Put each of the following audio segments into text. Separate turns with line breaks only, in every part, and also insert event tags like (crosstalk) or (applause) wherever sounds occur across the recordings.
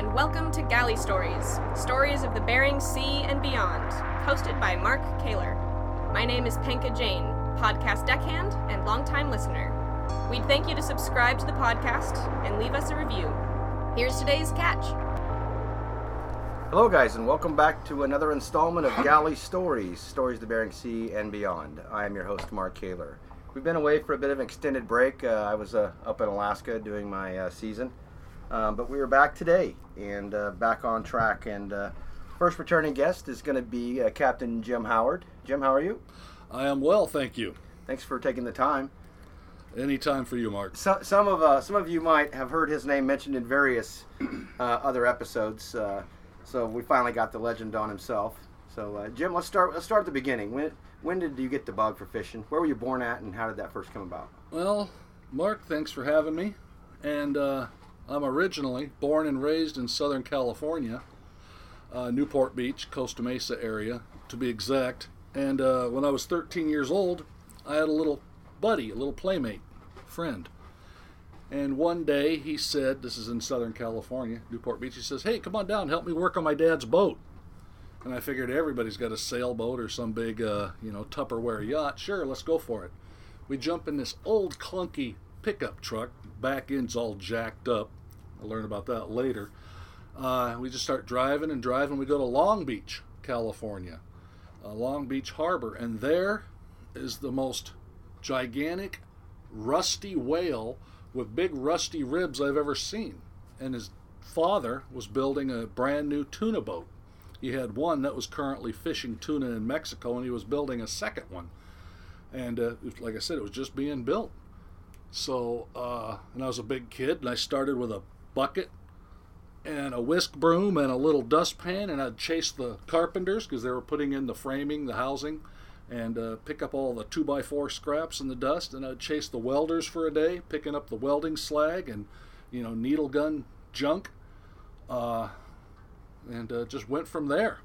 and welcome to Galley Stories, stories of the Bering Sea and beyond, hosted by Mark Kaler. My name is Penka Jane, podcast deckhand and longtime listener. We'd thank you to subscribe to the podcast and leave us a review. Here's today's catch.
Hello, guys, and welcome back to another installment of Galley Stories, stories of the Bering Sea and beyond. I am your host, Mark Kaler. We've been away for a bit of an extended break. Uh, I was uh, up in Alaska doing my uh, season, um, but we are back today and uh, back on track. And uh, first returning guest is going to be uh, Captain Jim Howard. Jim, how are you?
I am well, thank you.
Thanks for taking the time.
Any time for you, Mark.
So, some of uh, some of you might have heard his name mentioned in various uh, other episodes. Uh, so we finally got the legend on himself. So uh, Jim, let's start. Let's start at the beginning. When when did you get the bug for fishing? Where were you born at, and how did that first come about?
Well, Mark, thanks for having me. And uh, I'm originally born and raised in Southern California, uh, Newport Beach, Costa Mesa area, to be exact. And uh, when I was 13 years old, I had a little buddy, a little playmate, friend. And one day he said, This is in Southern California, Newport Beach. He says, Hey, come on down, help me work on my dad's boat. And I figured everybody's got a sailboat or some big, uh, you know, Tupperware yacht. Sure, let's go for it. We jump in this old clunky pickup truck. Back end's all jacked up. I'll learn about that later. Uh, we just start driving and driving. We go to Long Beach, California, uh, Long Beach Harbor, and there is the most gigantic, rusty whale with big rusty ribs I've ever seen. And his father was building a brand new tuna boat. He had one that was currently fishing tuna in Mexico, and he was building a second one. And uh, like I said, it was just being built. So, uh, and I was a big kid, and I started with a bucket and a whisk broom and a little dustpan, and I'd chase the carpenters because they were putting in the framing, the housing, and uh, pick up all the two by four scraps and the dust, and I'd chase the welders for a day, picking up the welding slag and you know needle gun junk, uh, and uh, just went from there.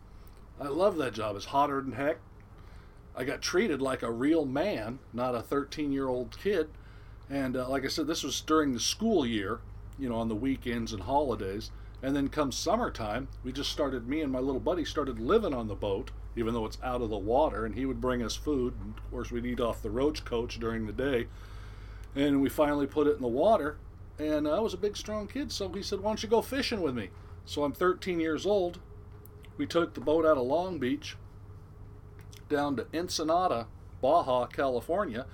I love that job. It's hotter than heck. I got treated like a real man, not a 13 year old kid. And uh, like I said, this was during the school year, you know, on the weekends and holidays. And then come summertime, we just started, me and my little buddy started living on the boat, even though it's out of the water. And he would bring us food. And of course, we'd eat off the roach coach during the day. And we finally put it in the water. And I was a big, strong kid. So he said, Why don't you go fishing with me? So I'm 13 years old. We took the boat out of Long Beach down to Ensenada, Baja, California,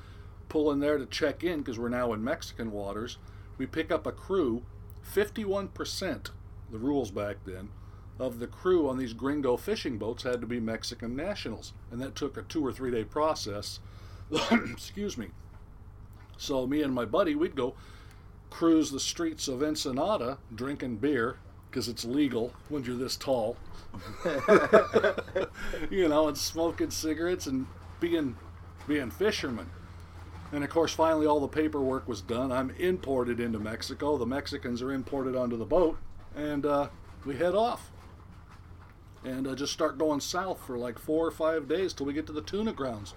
pull in there to check in because we're now in Mexican waters. We pick up a crew, 51%, the rules back then, of the crew on these gringo fishing boats had to be Mexican nationals. And that took a two or three day process. (coughs) Excuse me. So me and my buddy, we'd go cruise the streets of Ensenada drinking beer because it's legal when you're this tall. (laughs) (laughs) you know, and smoking cigarettes and being being fishermen. And of course, finally, all the paperwork was done. I'm imported into Mexico. The Mexicans are imported onto the boat, and uh, we head off. And uh, just start going south for like four or five days till we get to the tuna grounds.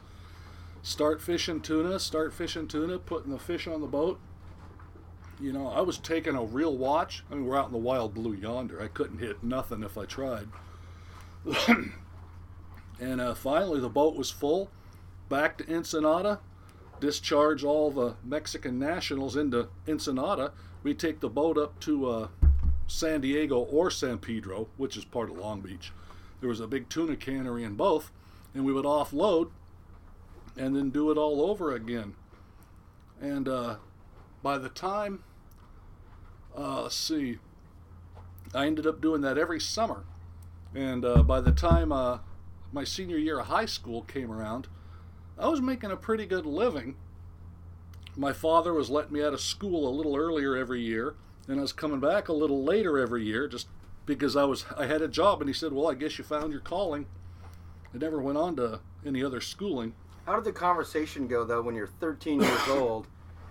Start fishing tuna, start fishing tuna, putting the fish on the boat. You know, I was taking a real watch. I mean, we're out in the wild blue yonder. I couldn't hit nothing if I tried. (clears throat) and uh, finally, the boat was full. Back to Ensenada, discharge all the Mexican nationals into Ensenada. We take the boat up to uh, San Diego or San Pedro, which is part of Long Beach. There was a big tuna cannery in both, and we would offload and then do it all over again. And uh, by the time, uh, let's see, I ended up doing that every summer. And uh, by the time uh, my senior year of high school came around, I was making a pretty good living. My father was letting me out of school a little earlier every year, and I was coming back a little later every year just because I was I had a job and he said, "Well, I guess you found your calling." I never went on to any other schooling.
How did the conversation go though when you're 13 years old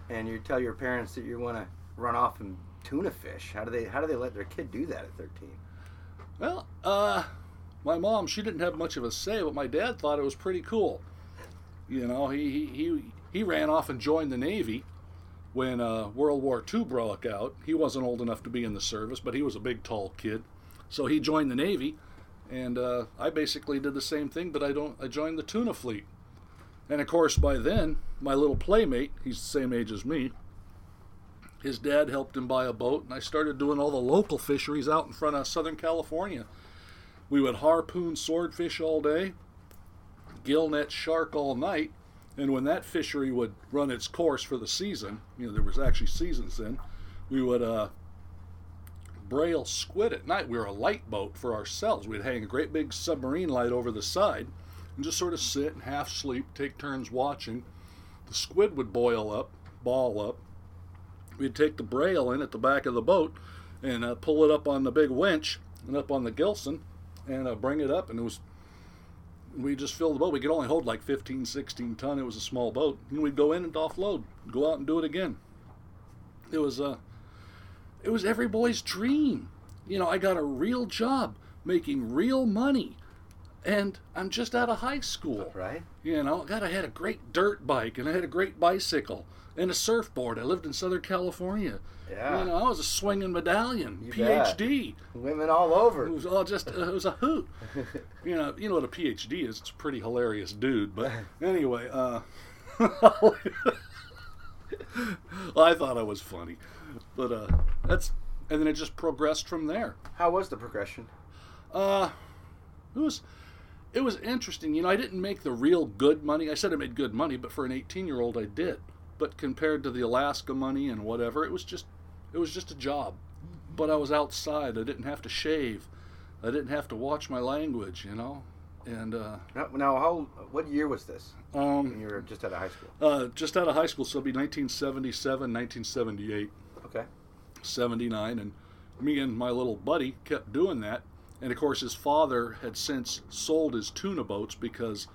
and you tell your parents that you want to run off and tuna fish? How do they how do they let their kid do that at 13?
Well, uh, my mom she didn't have much of a say, but my dad thought it was pretty cool. You know, he he he, ran off and joined the Navy, when uh, World War II broke out. He wasn't old enough to be in the service, but he was a big, tall kid. So he joined the Navy, and uh, I basically did the same thing, but I don't. I joined the tuna fleet, and of course by then my little playmate, he's the same age as me. His dad helped him buy a boat, and I started doing all the local fisheries out in front of Southern California. We would harpoon swordfish all day, gill net shark all night, and when that fishery would run its course for the season, you know, there was actually seasons then, we would uh, brail squid at night. We were a light boat for ourselves. We'd hang a great big submarine light over the side and just sort of sit and half sleep, take turns watching. The squid would boil up, ball up. We'd take the brail in at the back of the boat and uh, pull it up on the big winch and up on the Gilson and uh, bring it up. And it was, we just filled the boat. We could only hold like 15, 16 ton. It was a small boat. And we'd go in and offload, go out and do it again. It was, uh, it was every boy's dream. You know, I got a real job making real money. And I'm just out of high school.
Right?
You know, God, I had a great dirt bike and I had a great bicycle and a surfboard. I lived in Southern California.
Yeah.
You know, I was a swinging medallion,
You bet.
PhD.
Women all over.
It was all just, uh, it was a hoot. (laughs) you know, you know what a PhD is. It's a pretty hilarious dude. But (laughs) anyway, uh, well, (laughs) I thought I was funny, but uh, that's, and then it just progressed from there.
How was the progression?
Uh, it was it was interesting. You know, I didn't make the real good money. I said I made good money, but for an 18 year old, I did. But compared to the Alaska money and whatever, it was just it was just a job. But I was outside. I didn't have to shave. I didn't have to watch my language. You know, and uh,
Now, now how? What year was this? When
um,
you were just out of high school.
uh, just out of high school, so it'll be 1977, 1978.
Okay.
79 and me and my little buddy kept doing that and of course his father had since sold his tuna boats because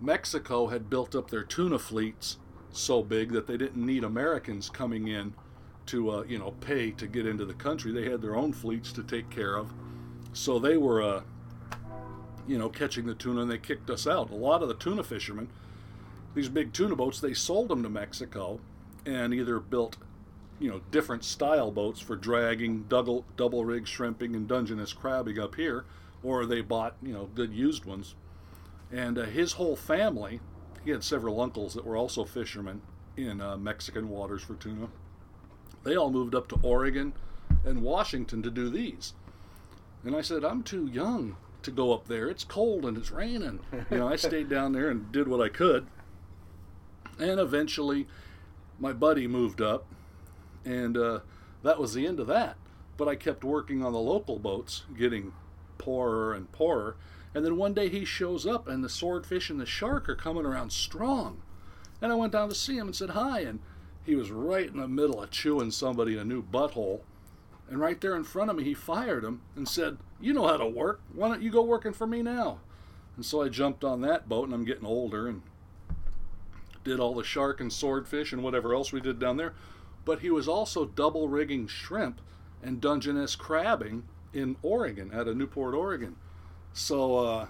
Mexico had built up their tuna fleets so big that they didn't need Americans coming in to uh, you know pay to get into the country. They had their own fleets to take care of. So they were uh, you know catching the tuna and they kicked us out. A lot of the tuna fishermen these big tuna boats they sold them to Mexico and either built you know different style boats for dragging double double rig shrimping and dungeness crabbing up here or they bought you know good used ones. And uh, his whole family he had several uncles that were also fishermen in uh, mexican waters for tuna. They all moved up to oregon and washington to do these. And i said i'm too young to go up there. It's cold and it's raining. You know i stayed down there and did what i could. And eventually my buddy moved up and uh, that was the end of that. But I kept working on the local boats, getting poorer and poorer. And then one day he shows up, and the swordfish and the shark are coming around strong. And I went down to see him and said hi, and he was right in the middle of chewing somebody in a new butthole. And right there in front of me, he fired him and said, You know how to work. Why don't you go working for me now? And so I jumped on that boat, and I'm getting older, and did all the shark and swordfish and whatever else we did down there but he was also double rigging shrimp and Dungeness crabbing in Oregon, out of Newport, Oregon. So, uh,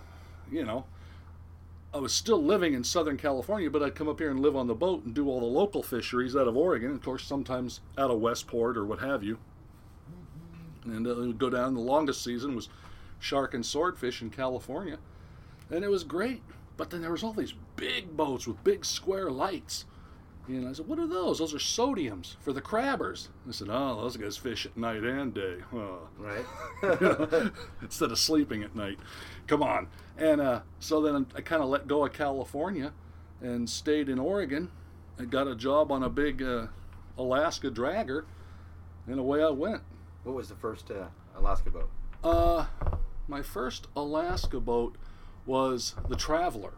you know, I was still living in Southern California, but I'd come up here and live on the boat and do all the local fisheries out of Oregon, of course, sometimes out of Westport or what have you. And uh, we'd go down. The longest season was shark and swordfish in California, and it was great. But then there was all these big boats with big square lights. And I said, "What are those? Those are sodiums for the crabbers." I said, "Oh, those guys fish at night and day, huh.
Right. (laughs) (laughs)
instead of sleeping at night. Come on." And uh, so then I kind of let go of California and stayed in Oregon. I got a job on a big uh, Alaska dragger, and away I went.
what was the first uh, Alaska boat?
Uh, my first Alaska boat was the Traveler.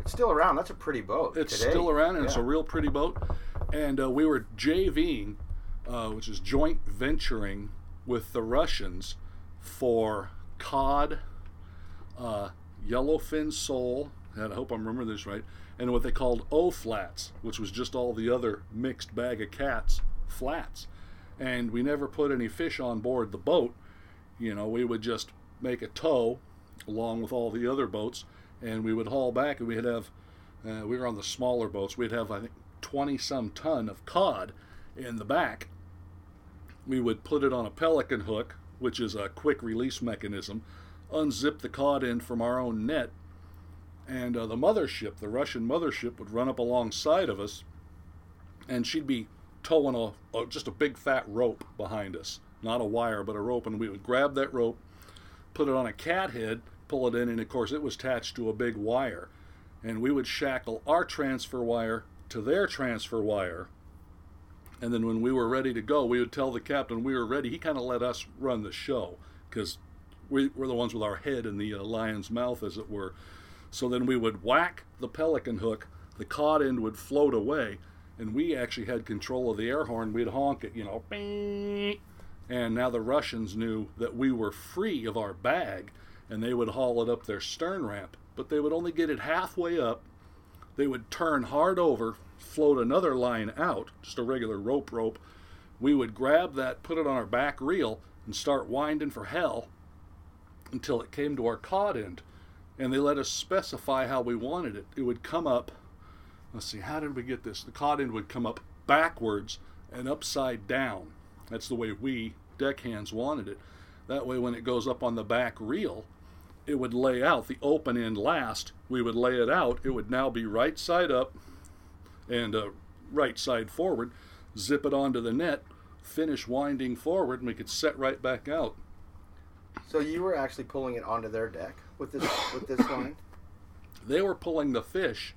It's still around. That's a pretty boat.
It's
today.
still around, and it's a real pretty boat. And uh, we were JVing, uh, which is joint venturing with the Russians for cod, uh, yellowfin sole, and I hope I'm remembering this right, and what they called O flats, which was just all the other mixed bag of cats flats. And we never put any fish on board the boat. You know, we would just make a tow along with all the other boats, and we would haul back, and we'd have, uh, we were on the smaller boats, we'd have, I think, 20 some ton of cod in the back. We would put it on a pelican hook, which is a quick release mechanism, unzip the cod end from our own net, and uh, the mothership, the Russian mothership, would run up alongside of us, and she'd be towing a, a just a big fat rope behind us, not a wire, but a rope, and we would grab that rope, put it on a cat head, pull it in, and of course it was attached to a big wire, and we would shackle our transfer wire to their transfer wire. And then when we were ready to go, we would tell the captain we were ready. He kind of let us run the show because we were the ones with our head in the uh, lion's mouth, as it were. So then we would whack the pelican hook, the cod end would float away, and we actually had control of the air horn. We'd honk it, you know, and now the Russians knew that we were free of our bag, and they would haul it up their stern ramp. But they would only get it halfway up. They would turn hard over, float another line out, just a regular rope rope. We would grab that, put it on our back reel, and start winding for hell until it came to our cod end. And they let us specify how we wanted it. It would come up, let's see, how did we get this? The cod end would come up backwards and upside down. That's the way we deckhands wanted it. That way, when it goes up on the back reel, it would lay out the open end last. We would lay it out. It would now be right side up and uh, right side forward. Zip it onto the net, finish winding forward, and we could set right back out.
So you were actually pulling it onto their deck with this with this (coughs) line.
They were pulling the fish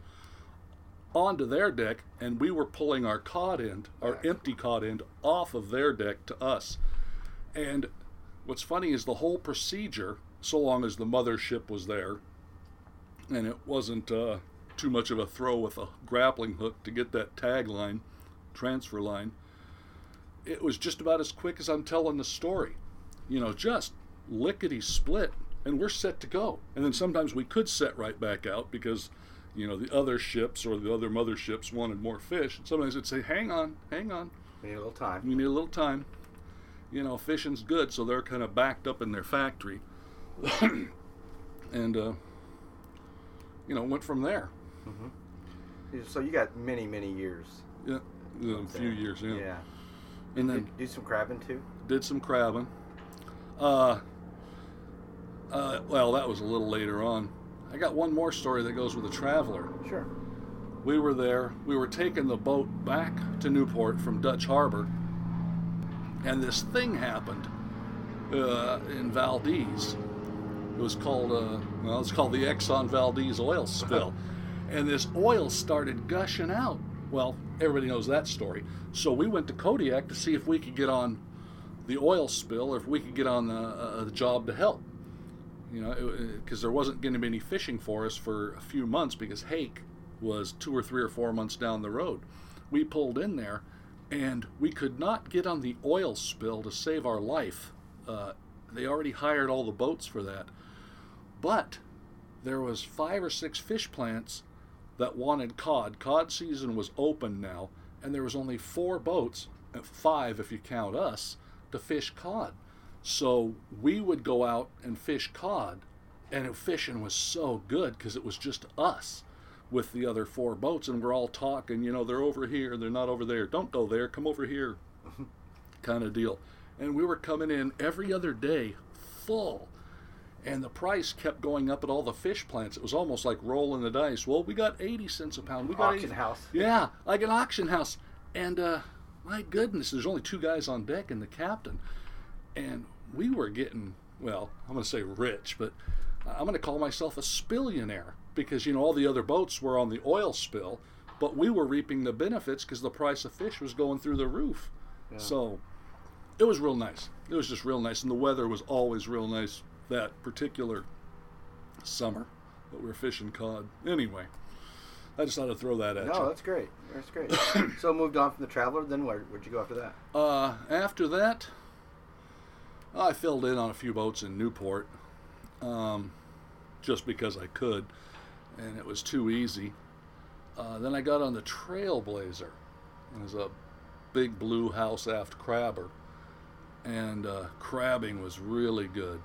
onto their deck, and we were pulling our cod end, our empty cod end, off of their deck to us. And what's funny is the whole procedure, so long as the mothership was there, and it wasn't uh, too much of a throw with a grappling hook to get that tag line, transfer line, it was just about as quick as I'm telling the story. You know, just lickety split, and we're set to go. And then sometimes we could set right back out because, you know, the other ships or the other motherships wanted more fish. And sometimes it'd say, hang on, hang on,
We need a little time.
we need a little time. You know, fishing's good, so they're kind of backed up in their factory. (coughs) and, uh, you know, went from there.
So you got many many years.
Yeah, a few years, yeah.
Yeah.
And
Did
then
you do some crabbing too.
did some crabbing. Uh, uh, well, that was a little later on. I got one more story that goes with a traveler.
Sure.
We were there. We were taking the boat back to Newport from Dutch Harbor, and this thing happened uh, in Valdez. It was called, uh, well, it's called the Exxon Valdez oil spill, and this oil started gushing out. Well, everybody knows that story. So we went to Kodiak to see if we could get on the oil spill or if we could get on the, uh, the job to help. You know, because there wasn't going to be any fishing for us for a few months because Hake was two or three or four months down the road. We pulled in there, and we could not get on the oil spill to save our life. Uh, they already hired all the boats for that, but there was five or six fish plants that wanted cod. Cod season was open now, and there was only four boats, uh, five if you count us, to fish cod. So we would go out and fish cod, and fishing was so good because it was just us with the other four boats, and we're all talking. You know, they're over here, they're not over there. Don't go there, come over here, kind of deal. And we were coming in every other day, full, and the price kept going up at all the fish plants. It was almost like rolling the dice. Well, we got eighty cents a pound. We got
Auction
80
house.
yeah, like an auction house. And uh, my goodness, there's only two guys on deck and the captain. And we were getting, well, I'm going to say rich, but I'm going to call myself a spillionaire because, you know, all the other boats were on the oil spill, but we were reaping the benefits because the price of fish was going through the roof. So it was real nice. It was just real nice. And the weather was always real nice that particular summer that we were fishing cod. Anyway, I just thought I'd throw that at you.
No, that's great. That's great. (coughs) so moved on from the Traveler. Then where, where'd you go after that?
Uh, after that, I filled in on a few boats in Newport, um, just because I could, and it was too easy. Uh, then I got on the Trailblazer. It was a big blue house aft crabber, and uh, crabbing was really good,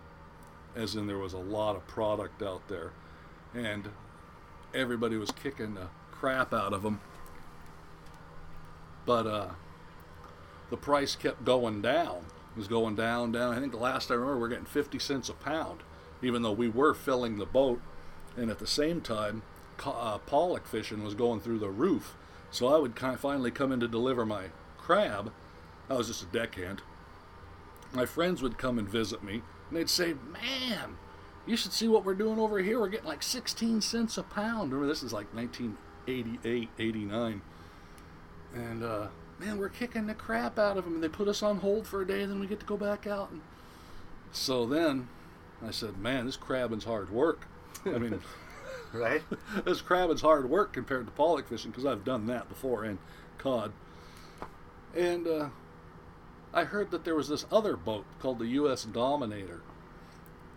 as in there was a lot of product out there, and everybody was kicking the crap out of them. but uh, the price kept going down. It was going down, down. I think the last I remember, we we're getting 50 cents a pound, even though we were filling the boat. And at the same time, uh, pollock fishing was going through the roof. So I would kind of finally come in to deliver my crab. I was just a deckhand. My friends would come and visit me, and they'd say, "Man, you should see what we're doing over here. We're getting like 16 cents a pound." Remember, this is like 1988, 89, and uh, man, we're kicking the crap out of them. And they put us on hold for a day, and then we get to go back out. And so then I said, "Man, this crabbing's hard work." I mean. (laughs)
right?
this crabbing's hard work compared to pollock fishing because I've done that before and cod. And uh, I heard that there was this other boat called the U.S. Dominator,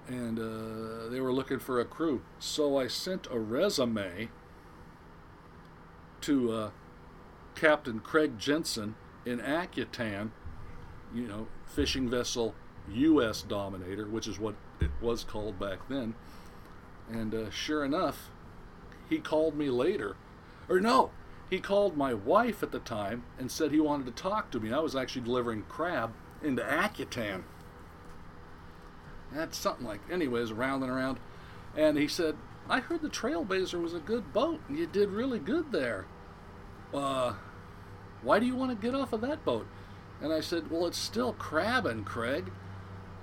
and uh, they were looking for a crew. So I sent a resume to uh, Captain Craig Jensen in Akutan, you know, fishing vessel U.S. Dominator, which is what it was called back then. And uh, sure enough, he called me later. Or no, he called my wife at the time and said he wanted to talk to me. I was actually delivering crab into Akutan. That's something like, anyways, around and around. And he said, I heard the Trailblazer was a good boat and you did really good there. Uh, why do you want to get off of that boat? And I said, Well, it's still crabbing, Craig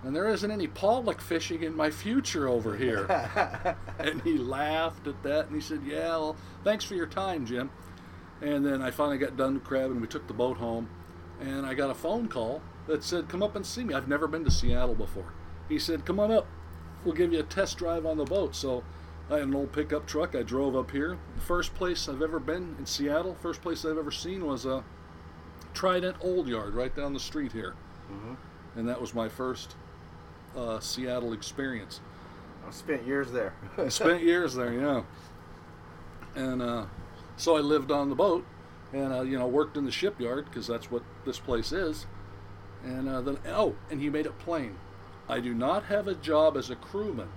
and there isn't any pollock fishing in my future over here. (laughs) and he laughed at that and he said, Yeah, well, thanks for your time, Jim. And then I finally got done with crab and we took the boat home. And I got a phone call that said, Come up and see me. I've never been to Seattle before. He said, Come on up. We'll give you a test drive on the boat. So I had an old pickup truck. I drove up here. The first place I've ever been in Seattle, first place I've ever seen was a Trident Old Yard right down the street here. Mm-hmm. And that was my first uh, Seattle experience.
I spent years there.
I spent (laughs) years there, yeah. And uh, so I lived on the boat, and uh, you know worked in the shipyard because that's what this place is. And uh, then oh, and he made it plain. I do not have a job as a crewman.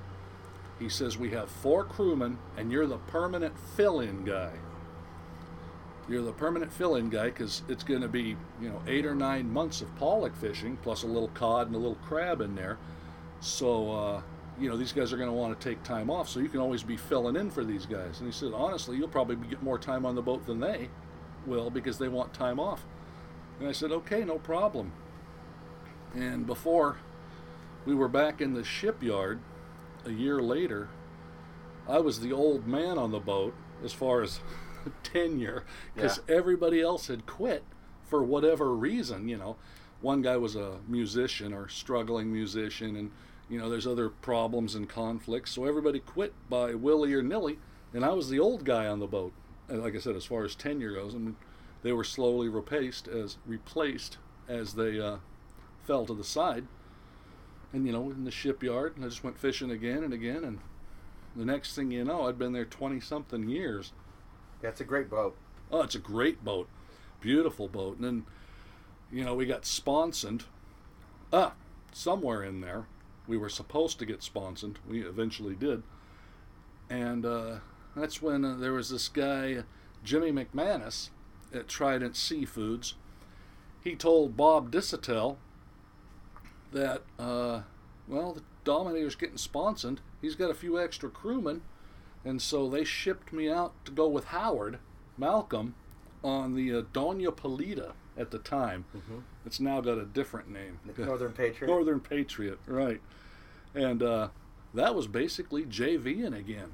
He says we have four crewmen, and you're the permanent fill-in guy. You're the permanent fill-in guy because it's going to be you know eight or nine months of pollock fishing plus a little cod and a little crab in there so, uh, you know, these guys are going to want to take time off, so you can always be filling in for these guys. And he said, honestly, you'll probably get more time on the boat than they will because they want time off. And I said, okay, no problem. And before we were back in the shipyard a year later, I was the old man on the boat as far as (laughs) tenure because yeah. everybody else had quit for whatever reason, you know. One guy was a musician or struggling musician, and you know, there's other problems and conflicts. So everybody quit by willy or nilly, and I was the old guy on the boat. And like I said, as far as tenure goes, and they were slowly replaced as replaced as they uh, fell to the side. And you know, in the shipyard, and I just went fishing again and again, and the next thing you know, I'd been there twenty something years.
That's a great boat.
Oh, it's a great boat, beautiful boat. And then, you know, we got sponsored. Ah, somewhere in there, we were supposed to get sponsored. We eventually did. And uh, that's when uh, there was this guy, Jimmy McManus, at Trident Seafoods. He told Bob Disotell that, uh, well, the Dominator's getting sponsored. He's got a few extra crewmen. And so they shipped me out to go with Howard Malcolm on the Doña Polita at the time. Mm-hmm. It's now got a different name.
Northern Patriot.
Northern Patriot, right. And uh, that was basically JVing again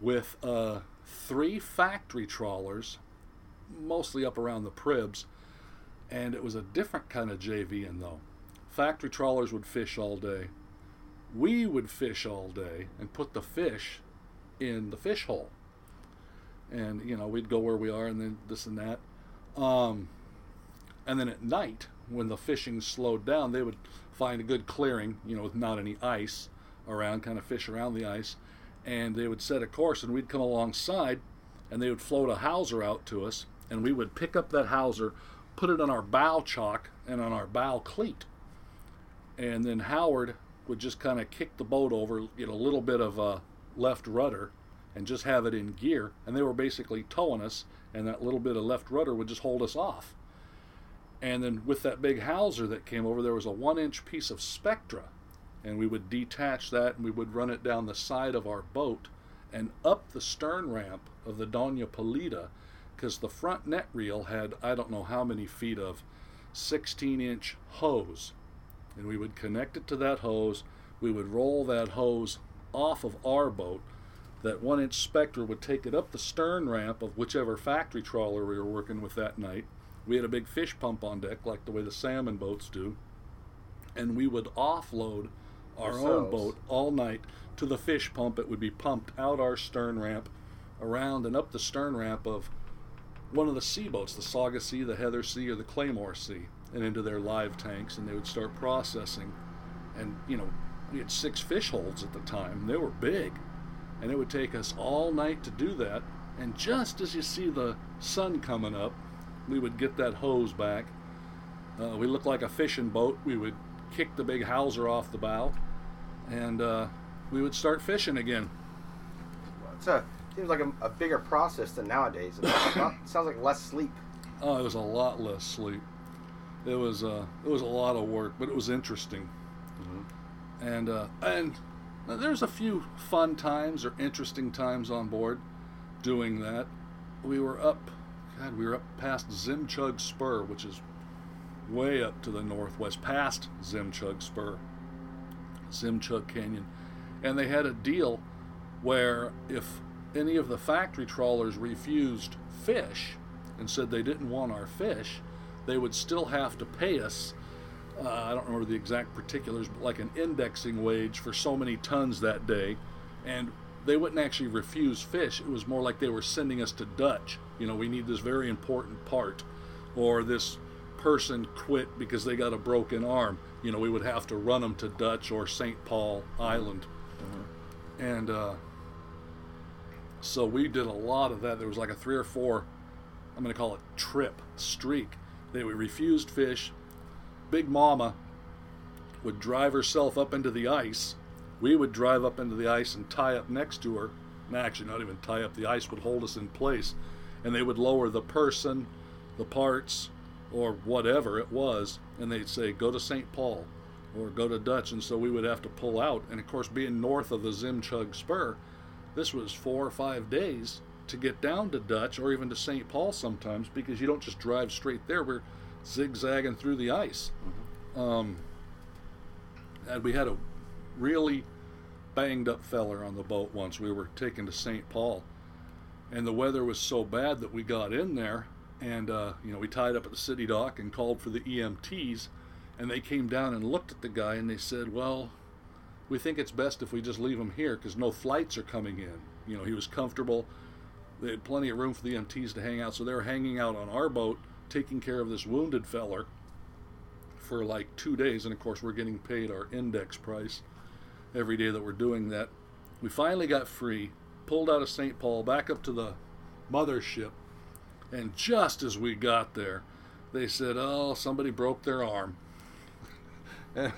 with uh, three factory trawlers, mostly up around the Pribs. And it was a different kind of JVing though. Factory trawlers would fish all day. We would fish all day and put the fish in the fish hole. And, you know, we'd go where we are and then this and that. Um, and then at night, when the fishing slowed down, they would find a good clearing, you know, with not any ice around, kind of fish around the ice, and they would set a course, and we'd come alongside, and they would float a hawser out to us, and we would pick up that hawser, put it on our bow chock and on our bow cleat, and then Howard would just kind of kick the boat over, get a little bit of a left rudder, and just have it in gear, and they were basically towing us, and that little bit of left rudder would just hold us off And then with that big hawser that came over, there was a one inch piece of Spectra. And we would detach that and we would run it down the side of our boat and up the stern ramp of the Doña Polita because the front net reel had, I don't know how many feet of 16 inch hose. And we would connect it to that hose. We would roll that hose off of our boat. That one inch Spectra would take it up the stern ramp of whichever factory trawler we were working with that night. We had a big fish pump on deck, like the way the salmon boats do. And we would offload our own boat all night to the fish pump. It would be pumped out our stern ramp, around and up the stern ramp of one of the sea boats, the Saga Sea, the Heather Sea, or the Claymore Sea, and into their live tanks, and they would start processing. And you know, we had six fish holds at the time. They were big, and it would take us all night to do that. And just as you see the sun coming up, we would get that hose back. Uh, we looked like a fishing boat. We would kick the big hawser off the bow, and uh, we would start fishing again.
It's a seems like a, a bigger process than nowadays. (coughs) It sounds like less sleep.
Oh, it was a lot less sleep. It was uh, it was a lot of work, but it was interesting. And uh, and there's a few fun times or interesting times on board doing that. We were up, God, we were up past Zhemchug Spur, which is way up to the northwest, past Zhemchug Spur, Zhemchug Canyon, and they had a deal where if any of the factory trawlers refused fish and said they didn't want our fish, they would still have to pay us. Uh, I don't remember the exact particulars, but like an indexing wage for so many tons that day. And they wouldn't actually refuse fish. It was more like they were sending us to Dutch. You know, we need this very important part. Or this person quit because they got a broken arm. You know, we would have to run them to Dutch or St. Paul Island. And uh, so we did a lot of that. There was like a three or four, I'm going to call it trip, streak. They we refused fish. Big Mama would drive herself up into the ice. We would drive up into the ice and tie up next to her. Actually, not even tie up, the ice would hold us in place. And they would lower the person, the parts, or whatever it was, and they'd say, go to St. Paul or go to Dutch. And so we would have to pull out. And of course, being north of the Zhemchug Spur, this was four or five days to get down to Dutch or even to St. Paul sometimes because you don't just drive straight there. We're zigzagging through the ice. Um, and we had a really banged up feller on the boat once. We were taken to St. Paul, and the weather was so bad that we got in there, and uh, you know we tied up at the city dock and called for the EMTs, and they came down and looked at the guy and they said, "Well, we think it's best if we just leave him here because no flights are coming in." You know, he was comfortable. They had plenty of room for the EMTs to hang out, so they were hanging out on our boat, taking care of this wounded feller for like two days, and of course we're getting paid our index price every day that we're doing that. We finally got free, pulled out of St. Paul back up to the mothership, and just as we got there, they said, "Oh, somebody broke their arm." (laughs)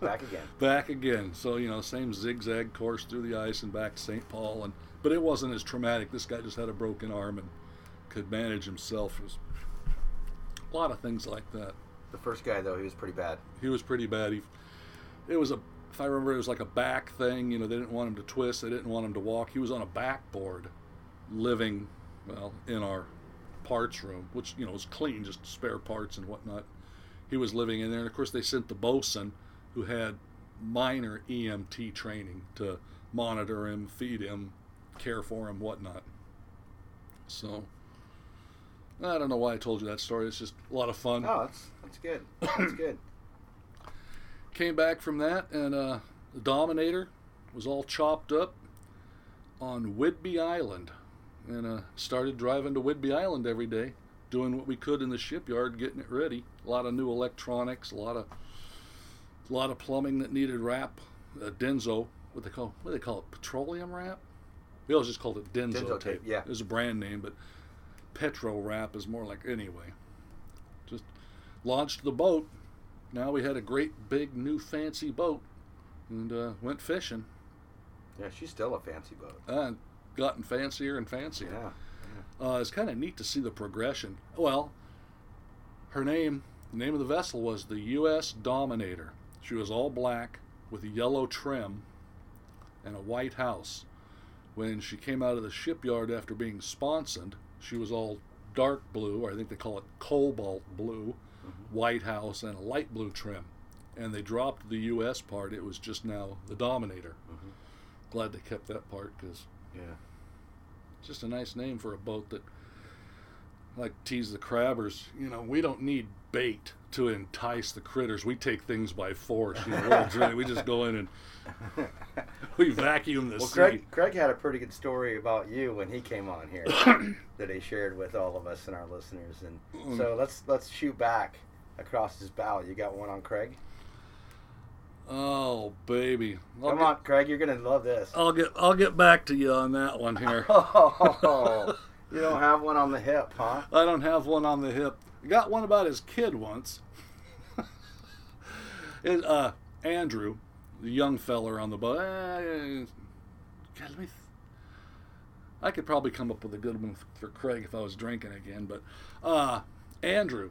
Back again.
back again. So you know, same zigzag course through the ice and back to St. Paul, and but it wasn't as traumatic. This guy just had a broken arm and could manage himself. It was a lot of things like that.
The first guy though, he was pretty bad.
He was pretty bad. He, it was a, if I remember, it was like a back thing. You know, they didn't want him to twist. They didn't want him to walk. He was on a backboard, living, well, in our parts room, which you know was clean, just spare parts and whatnot. He was living in there, and of course they sent the bosun, who had minor EMT training to monitor him, feed him, care for him, whatnot. So. I don't know why I told you that story. It's just a lot of fun
Oh, that's that's good. That's good.
Came back from that, and uh, the Dominator was all chopped up on Whidbey Island, and uh, started driving to Whidbey Island every day, doing what we could in the shipyard, getting it ready. A lot of new electronics, a lot of a lot of plumbing that needed wrap. Uh, Denso, what they call what do they call it, petroleum wrap. We always just called it Denso,
Denso tape, yeah.
It was a brand name, but Petro wrap is more like anyway. Just launched the boat. Now we had a great big new fancy boat, and uh, went fishing.
Yeah, she's still a fancy boat.
And gotten fancier and fancier.
Yeah.
Uh, it's kind of neat to see the progression. Well, her name, the name of the vessel was the U.S. Dominator. She was all black with a yellow trim and a white house. When she came out of the shipyard after being sponsored, she was all dark blue, or I think they call it cobalt blue, white house, and a light blue trim. And they dropped the U.S. part. It was just now the Dominator. Glad they kept that part because
Yeah.
just a nice name for a boat that, like tease the crabbers. You know, we don't need bait to entice the critters. We take things by force. You know, (laughs) we just go in and (laughs) we vacuum the
Well,
sea.
Craig, Craig had a pretty good story about you when he came on here (coughs) that he shared with all of us and our listeners. And
Mm.
so let's let's shoot back across his bow. You got one on Craig?
Oh baby, I'll
Come
get,
on, Craig, you're gonna love this.
I'll get I'll get back to you on that one (laughs) here.
Oh, you don't (laughs) have one on the hip, huh?
I don't have one on the hip. I got one about his kid once. (laughs) it, uh, Andrew, the young feller on the boat. God, let me. Th- I could probably come up with a good one for Craig if I was drinking again, but uh, Andrew,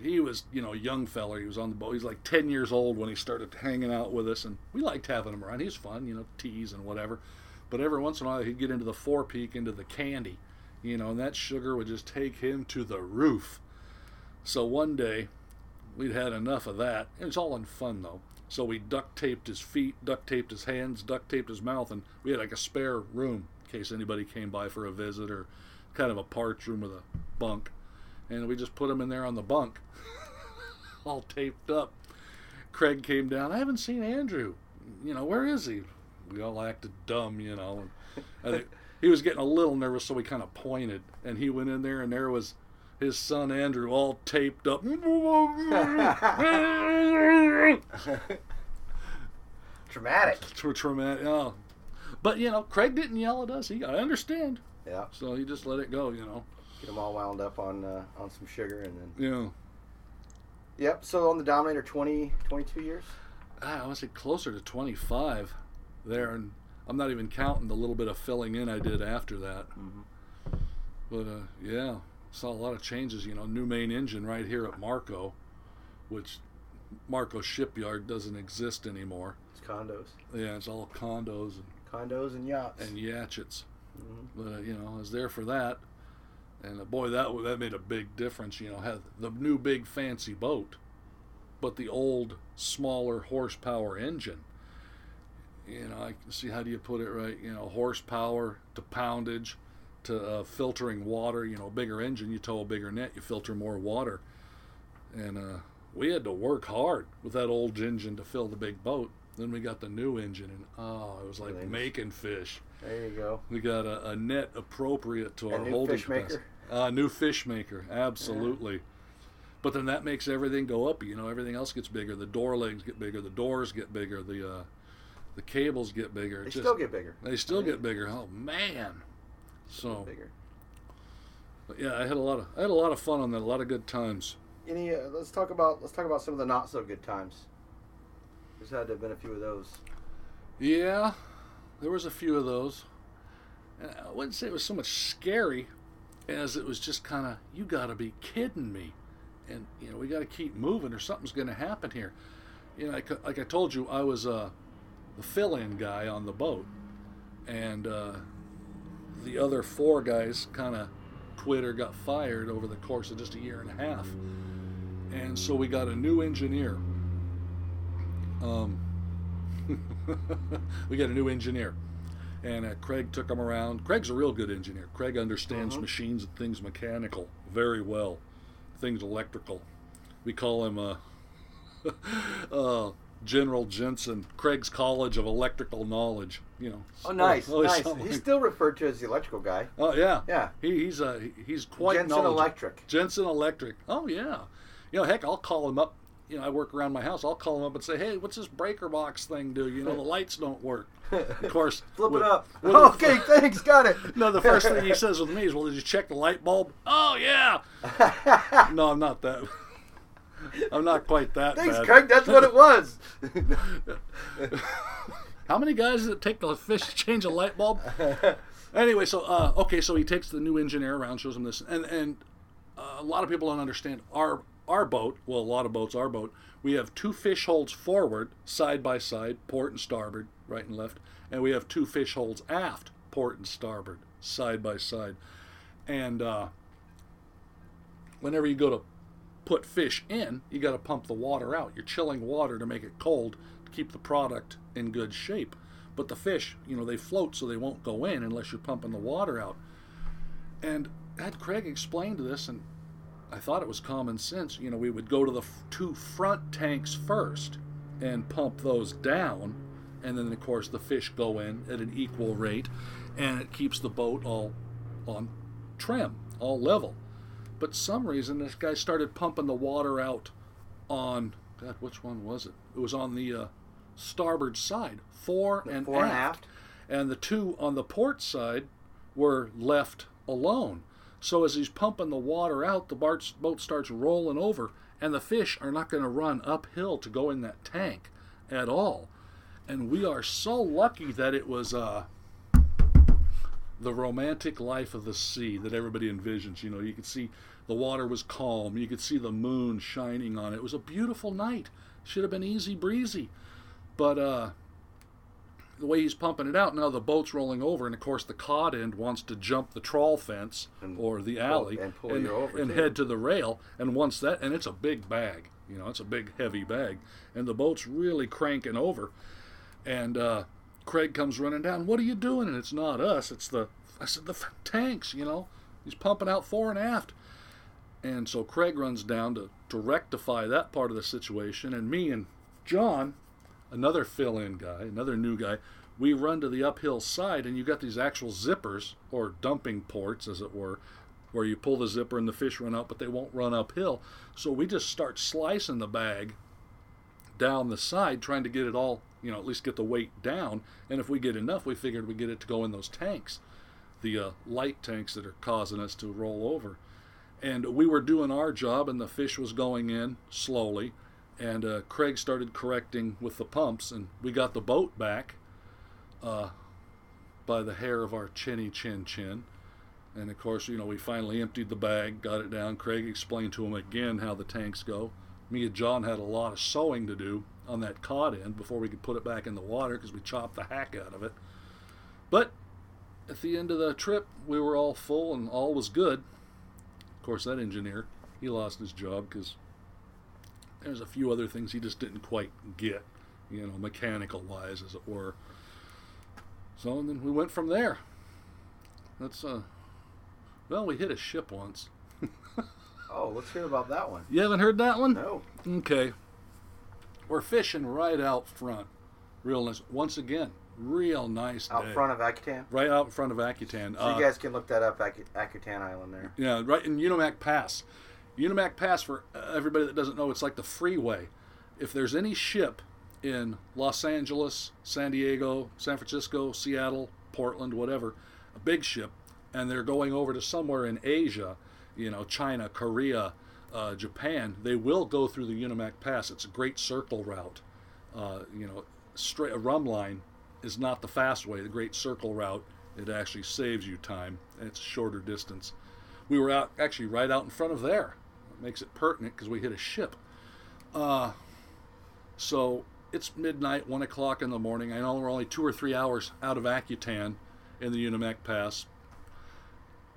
he was you know a young feller. He was on the boat. He's like ten years old when he started hanging out with us, and we liked having him around. He's fun, you know, tease and whatever. But every once in a while, he'd get into the forepeak, into the candy, you know, and that sugar would just take him to the roof. So one day, we'd had enough of that. It was all in fun though. So we duct taped his feet, duct taped his hands, duct taped his mouth, and we had like a spare room in case anybody came by for a visit or kind of a parts room with a bunk. And we just put him in there on the bunk, (laughs) all taped up. Craig came down. I haven't seen Andrew. You know, where is he? We all acted dumb, you know. And I think he was getting a little nervous, so we kind of pointed. And he went in there, and there was his son Andrew all taped up.
Dramatic.
Tra- traumatic. Oh. But you know, Craig didn't yell at us. He, I understand.
Yeah.
So he just let it go. You know.
Get them all wound up on uh, on some sugar and then.
Yeah.
Yep. So on the Dominator, 20, 22 years.
Ah, I want to say closer to 25 there, and I'm not even counting the little bit of filling in I did after that. But uh, yeah, saw a lot of changes. You know, new main engine right here at Marco, which Marco Shipyard doesn't exist anymore.
It's condos,
Yeah, it's all condos and,
condos and yachts.
and yachets.
Mhm.
But uh, you know, I was there for that, and uh, boy, that that made a big difference. You know, had the new big fancy boat, but the old smaller horsepower engine. You know, I can see how do you put it right? You know, horsepower to poundage to uh, filtering water. You know, bigger engine, you tow a bigger net, you filter more water, and uh, we had to work hard with that old engine to fill the big boat. Then we got the new engine, and oh, it was like making fish.
There you go.
We got a, a net appropriate to
A
our
new
holding
fish
capacity.
maker?
Uh, new fish maker, absolutely. But then that makes everything go up. You know, everything else gets bigger. The door legs get bigger. The doors get bigger. The uh, the cables get bigger.
They
It's
still get bigger.
they still get bigger. Oh man! So
bigger.
but yeah, I had a lot of I had a lot of fun on that. A lot of good times.
Any? Uh, let's talk about let's talk about some of the not so good times. There's had to have been a few of those.
Yeah, there was a few of those. And I wouldn't say it was so much scary as it was just kind of, you got to be kidding me. And, you know, we got to keep moving or something's going to happen here. You know, like, like I told you, I was uh, the fill in guy on the boat. And uh, the other four guys kind of quit or got fired over the course of just a year and a half. And so we got a new engineer. Um, (laughs) we got a new engineer, and uh, Craig took him around. Craig's a real good engineer. Craig understands
Mhm.
machines and things mechanical very well, things electrical. We call him uh, (laughs) uh, General Jensen, Craig's College of Electrical Knowledge. You know.
Oh, nice, (laughs) nice.
something
He's still referred to as the electrical guy.
oh yeah,
Yeah.
He, he's uh, he- he's quite
Jensen. Electric.
Jensen Electric. Oh yeah. You know, heck, I'll call him up. You know, I work around my house. I'll call him up and say, "Hey, what's this breaker box thing do? You know, the lights don't work." Of (laughs) course,
Flip
with-
it up.
with-
okay, thanks. Got it. (laughs)
No, the first thing he (laughs) says with me is, "Well, did you check the light bulb?" Oh yeah. No, I'm not that. I'm not quite that
Thanks,
bad.
Craig. That's what it was.
How many guys does it take to fish change a light bulb? anyway, so uh, okay, so he takes the new engineer around, shows him this, and and uh, a lot of people don't understand our our boat, well, a lot of boats, our boat, we have two fish holds forward, side by side, port and starboard, right and left, and we have two fish holds aft, port and starboard, side by side. And uh, whenever you go to put fish in, you got to pump the water out. You're chilling water to make it cold to keep the product in good shape. But the fish, you know, they float so they won't go in unless you're pumping the water out. And had Craig explained this, and I thought it was common sense. You know, we would go to the f- two front tanks first and pump those down, and then of course the fish go in at an equal rate, and it keeps the boat all on trim, all level. But some reason this guy started pumping the water out on God, which one was it? It was on the uh, starboard side, fore and
fore and
aft.
aft.
and the two on the port side were left alone. So as he's pumping the water out, the boat starts rolling over, and the fish are not going to run uphill to go in that tank at all. And we are so lucky that it was uh, the romantic life of the sea that everybody envisions. You know, you could see the water was calm, you could see the moon shining on it. It was a beautiful night. Should have been easy breezy. But uh, the way he's pumping it out now the boat's rolling over and of course the cod end wants to jump the trawl fence
And
or the
pull-
alley
and pull
and,
over,
and head to the rail and once that and it's a big bag you know it's a big heavy bag and the boat's really cranking over. And uh, craig comes running down what are you doing? And it's not us it's the i said the f- tanks you know? He's pumping out fore and aft. And so craig runs down to, to rectify that part of the situation and me and john another fill-in guy, another new guy. We run to the uphill side, and you got these actual zippers or dumping ports, as it were, where you pull the zipper and the fish run out, but they won't run uphill. So we just start slicing the bag down the side, trying to get it all, you know, at least get the weight down. And if we get enough, we figured we get it to go in those tanks, the uh, light tanks that are causing us to roll over. And we were doing our job, and the fish was going in slowly and uh, Craig started correcting with the pumps, and we got the boat back uh, by the hair of our chinny chin chin. And of course, you know, we finally emptied the bag, got it down. Craig explained to him again how the tanks go. Me and John had a lot of sewing to do on that cod end before we could put it back in the water because we chopped the hack out of it. But at the end of the trip, we were all full and all was good. Of course, that engineer, he lost his job because there's a few other things he just didn't quite get, you know, mechanical wise, as it were. So and then we went from there. That's uh, well, we hit a ship once. (laughs)
Oh, let's hear about that one.
You haven't heard that one?
No.
Okay. We're fishing right out front. Real nice. Once again, real nice
Out
day.
front of Akutan.
Right out in front of Akutan.
So
Uh,
you guys can look that up, Ak- Akutan Island there.
Yeah, right in Unimak Pass. Unimak Pass, for everybody that doesn't know, it's like the freeway. If there's any ship in Los Angeles, San Diego, San Francisco, Seattle, Portland, whatever, a big ship, and they're going over to somewhere in Asia, you know, China, Korea, uh, Japan, they will go through the Unimak Pass. It's a great circle route. Uh, you know, straight a rhumb line is not the fast way. The great circle route it actually saves you time it's a shorter distance. We were out actually right out in front of there. Makes it pertinent because we hit a ship. Uh, so it's midnight, one o'clock in the morning. I know we're only two or three hours out of Akutan in the Unimak Pass,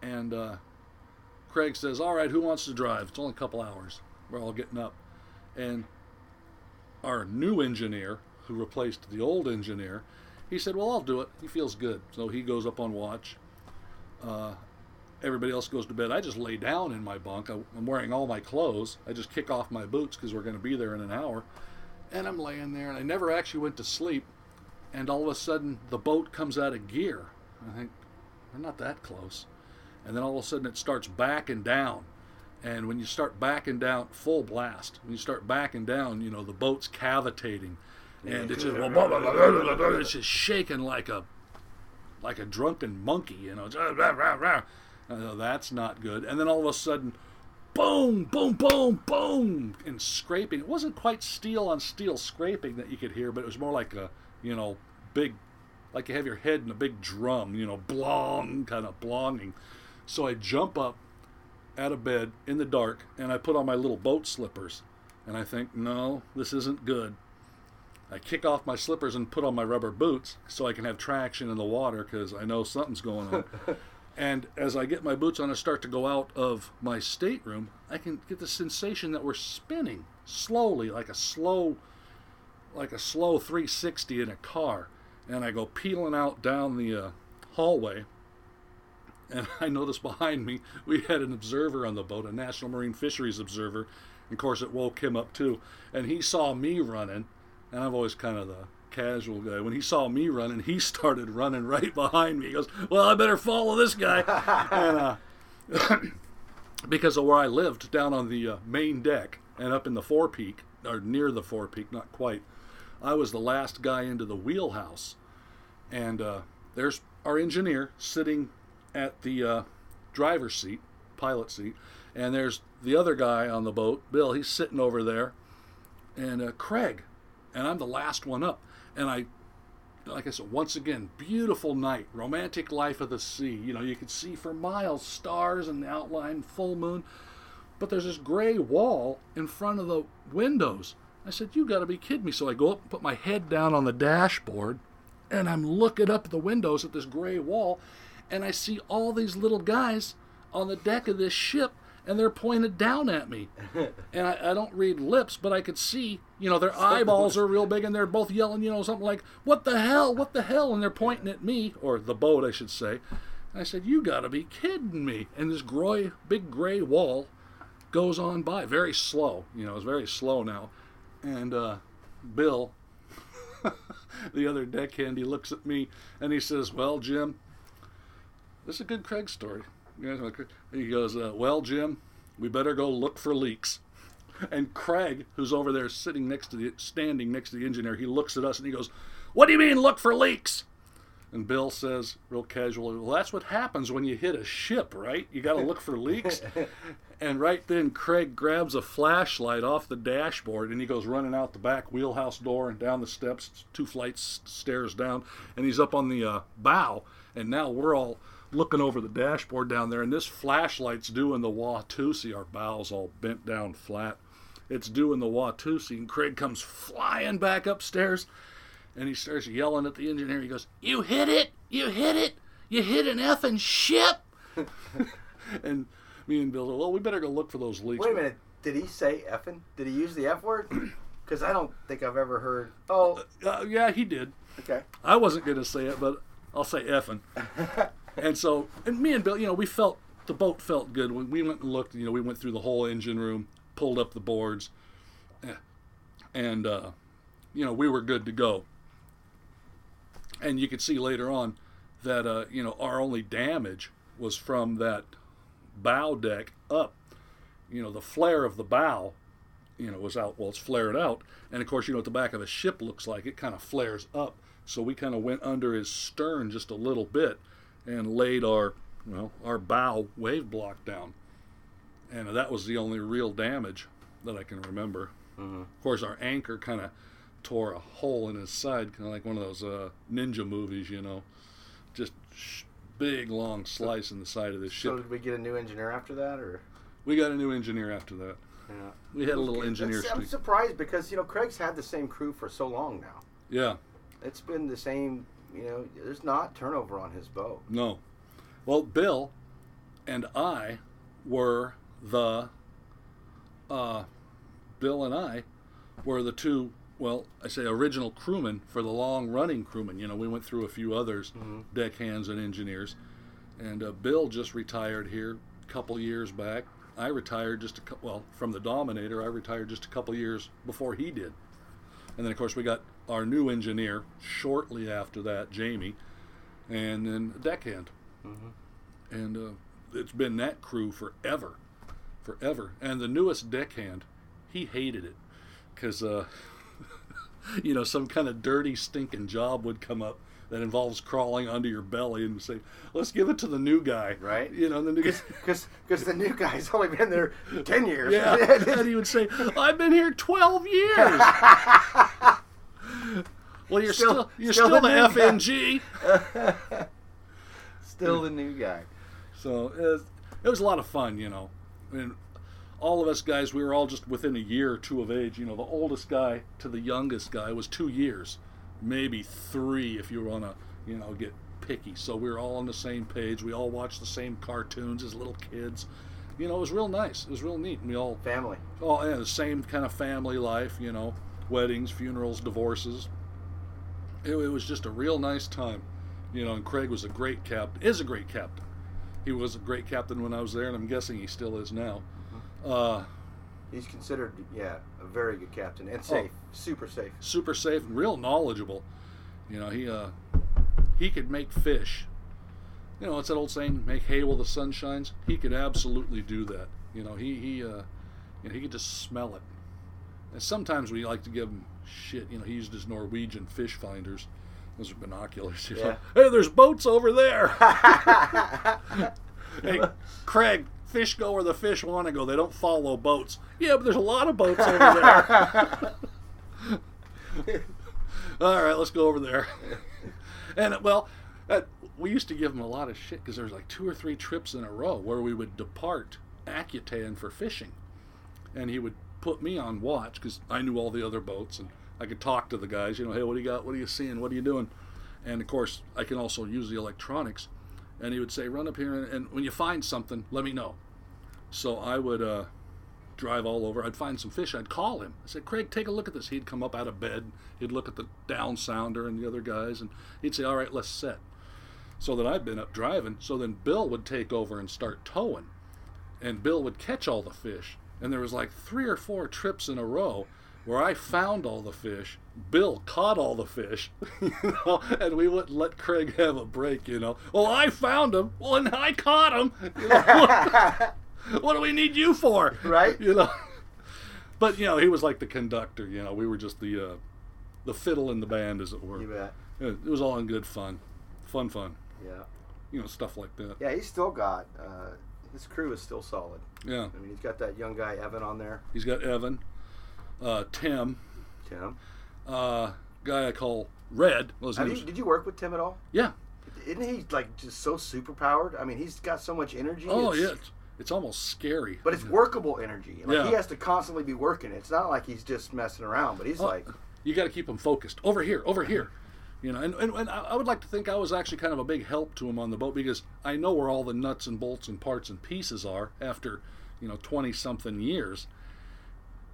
and uh, Craig says, "All right, who wants to drive? It's only a couple hours. We're all getting up." And our new engineer, who replaced the old engineer, he said, "Well, I'll do it. He feels good." So he goes up on watch. Uh, everybody else goes to bed. I just lay down in my bunk. I'm wearing all my clothes. I just kick off my boots because we're going to be there in an hour, and I'm laying there. And I never actually went to sleep. And all of a sudden, the boat comes out of gear. I think we're not that close. And then all of a sudden, it starts backing down. And when you start backing down, full blast. When you start backing down, you know the boat's cavitating, and it's just it's just shaking like a like a drunken monkey. You know, Know, that's not good. And then all of a sudden, boom, boom, boom, boom, and scraping. It wasn't quite steel on steel scraping that you could hear, but it was more like a you know big, like you have your head in a big drum. You know, blong, kind of blonging. So I jump up out of bed in the dark and I put on my little boat slippers. And I think, no, this isn't good. I kick off my slippers and put on my rubber boots so I can have traction in the water because I know something's going on. (laughs) and as I get my boots on and start to go out of my stateroom, I can get the sensation that we're spinning slowly, like a slow, like a slow 360 in a car. And I go peeling out down the uh, hallway. And (laughs) I notice behind me we had an observer on the boat, a National Marine Fisheries observer. And of course, it woke him up too. And he saw me running and I've always kind of the casual guy. When he saw me running, he (laughs) started running right behind me. He goes, "Well, I better follow this guy," (laughs) and uh, (coughs) because of where I lived, down on the uh, main deck and up in the forepeak, or near the forepeak, not quite. I was the last guy into the wheelhouse, and uh, there's our engineer sitting at the uh, driver's seat, pilot seat, and there's the other guy on the boat, Bill. He's sitting over there, and uh, Craig and I'm the last one up. And I, like I said, once again, beautiful night, romantic life of the sea. You know, you could see for miles stars and the outline, full moon. But there's this gray wall in front of the windows. I said, You got to be kidding me. So I go up and put my head down on the dashboard, and I'm looking up the windows at this gray wall, and I see all these little guys on the deck of this ship and they're pointed down at me. (laughs) and I, I, don't read lips, but I could see, you know, their (laughs) eyeballs are real big and they're both yelling, you know, something like, What the hell? What the hell? And they're pointing at me, or the boat, I should say. And I said, You gotta be kidding me. And this gray, big gray wall goes on by very slow. You know, it's very slow now. And uh, Bill, (laughs) the other deckhand, he looks at me and he says, Well, Jim, this is a good Craig story. He goes, uh, Well, Jim, we better go look for leaks. And Craig, who's over there sitting next to the, standing next to the engineer, he looks at us and he goes, What do you mean, look for leaks? And Bill says, real casually, Well, that's what happens when you hit a ship, right? You got to look for leaks. (laughs) and right then, Craig grabs a flashlight off the dashboard and he goes running out the back wheelhouse door and down the steps, two flights stairs down, and he's up on the uh, bow. And now we're all looking over the dashboard down there, and this flashlight's doing the Watusi. Our bow's all bent down flat. It's doing the Watusi, and Craig comes flying back upstairs, and he starts yelling at the engineer. He goes, "You hit it! You hit it! You hit an effing ship!" (laughs) and me and Bill said, "Well, we better go look for those leaks."
Wait a minute. Did he say effing? Did he use the F word? (clears throat) Because I don't think I've ever heard. Oh,
uh, uh, yeah, he did.
Okay.
I wasn't going to say it, but I'll say effing. (laughs) and so, and me and Bill, you know, we felt the boat felt good when we went and looked. You know, we went through the whole engine room, pulled up the boards, eh, and uh, you know, we were good to go. And you could see later on that uh, you know our only damage was from that bow deck up. You know, the flare of the bow, you know, was out. Well, it's flared out, and of course, you know what the back of a ship looks like. It kind of flares up. So we kind of went under his stern just a little bit and laid our well our bow wave block down, and that was the only real damage that I can remember. Mm-hmm. Of course, our anchor kind of tore a hole in his side, kind of like one of those uh, ninja movies, you know, just sh- big long slice in the side of the ship.
So did we get a new engineer after that, or?
We got a new engineer after that. Yeah. We had a little engineer.
I'm surprised because you know Craig's had the same crew for so long now.
Yeah.
It's been the same you know, there's not turnover on his boat.
No. Well, Bill and I were the uh, Bill and I were the two well, I say original crewmen for the long running crewmen. You know, we went through a few others, mm-hmm. deckhands and engineers. And uh, Bill just retired here a couple years back. I retired just a well from the Dominator. I retired just a couple years before he did. And then of course we got our new engineer shortly after that, Jamie, and then a deckhand. Mm-hmm. And uh, it's been that crew forever, forever. And the newest deckhand, he hated it because, uh, (laughs) you know, some kind of dirty, stinking job would come up that involves crawling under your belly and say, "Let's give it to the new guy."
Right.
You know, the new
because because the new guy's only been there ten years.
Yeah. (laughs) and he would say, "I've been here twelve years." (laughs) well, you're still, still you're still, still the, the FNG. (laughs)
still the new guy.
So it was, it was, a lot of fun, you know. I mean, all of us guys, we were all just within a year or two of age. You know, the oldest guy to the youngest guy was two years, maybe three if you want to, you know, get picky. So we were all on the same page. We all watched the same cartoons as little kids. You know, it was real nice. It was real neat. And we all,
Family.
all yeah, the same kind of family life. You know, weddings, funerals, divorces. It, it was just a real nice time. You know, and Craig was a great captain. Is a great captain. He was a great captain when I was there, and I'm guessing he still is now. Uh,
He's considered, yeah, a very good captain
Oh.
and safe, super safe.
super safe and real knowledgeable. You know, he uh, he could make fish. You know, it's that old saying, "Make hay while the sun shines." He could absolutely do that. You know, he he uh, you know, he could just smell it. And sometimes we like to give him shit. You know, he used his Norwegian fish finders. Those are binoculars. know.
Yeah.
Hey, there's boats over there. (laughs) hey, Craig, fish go where the fish want to go. They don't follow boats. Yeah, but there's a lot of boats over there. (laughs) All right, let's go over there. and well, uh, we used to give him a lot of shit because there was like two or three trips in a row where we would depart Akutan for fishing, and he would put me on watch because I knew all the other boats and I could talk to the guys. You know, hey, what do you got? What are you seeing? What are you doing? And of course, I can also use the electronics. And he would say, run up here, and, and when you find something, let me know. So I would uh, drive all over. I'd find some fish. I'd call him. I said, Craig, take a look at this. He'd come up out of bed. He'd look at the down sounder and the other guys, and he'd say, all right, let's set. So then I'd been up driving. So then Bill would take over and start towing, and Bill would catch all the fish. And there was like three or four trips in a row where I found all the fish. Bill caught all the fish, (laughs) you know, and we wouldn't let Craig have a break, you know. Well, I found him. Well, and I caught him. (laughs) You know, (laughs) what do we need you for?
Right.
You know. But you know, he was like the conductor. You know, we were just the uh, the fiddle in the band, as it were.
You bet.
It was all in good fun, fun, fun.
Yeah.
You know, stuff like that.
Yeah, he's still got, uh, his crew is still solid.
Yeah.
I mean, he's got that young guy, Evan, on there.
He's got Evan, uh, Tim,
Tim.
uh, guy I call Red. Well,
you, did you work with Tim at all?
yeah.
Isn't he, like, just so super powered? I mean, he's got so much energy.
Oh,
it's-
yeah. It's, it's almost scary.
But it's workable energy. Like,
Yeah.
he has to constantly be working. It's not like he's just messing around, but he's
Oh,
like,
you got to keep him focused. Over here, over here. You know, and, and, and I I would like to think I was actually kind of a big help to him on the boat because I know where all the nuts and bolts and parts and pieces are after, you know, 20 something years.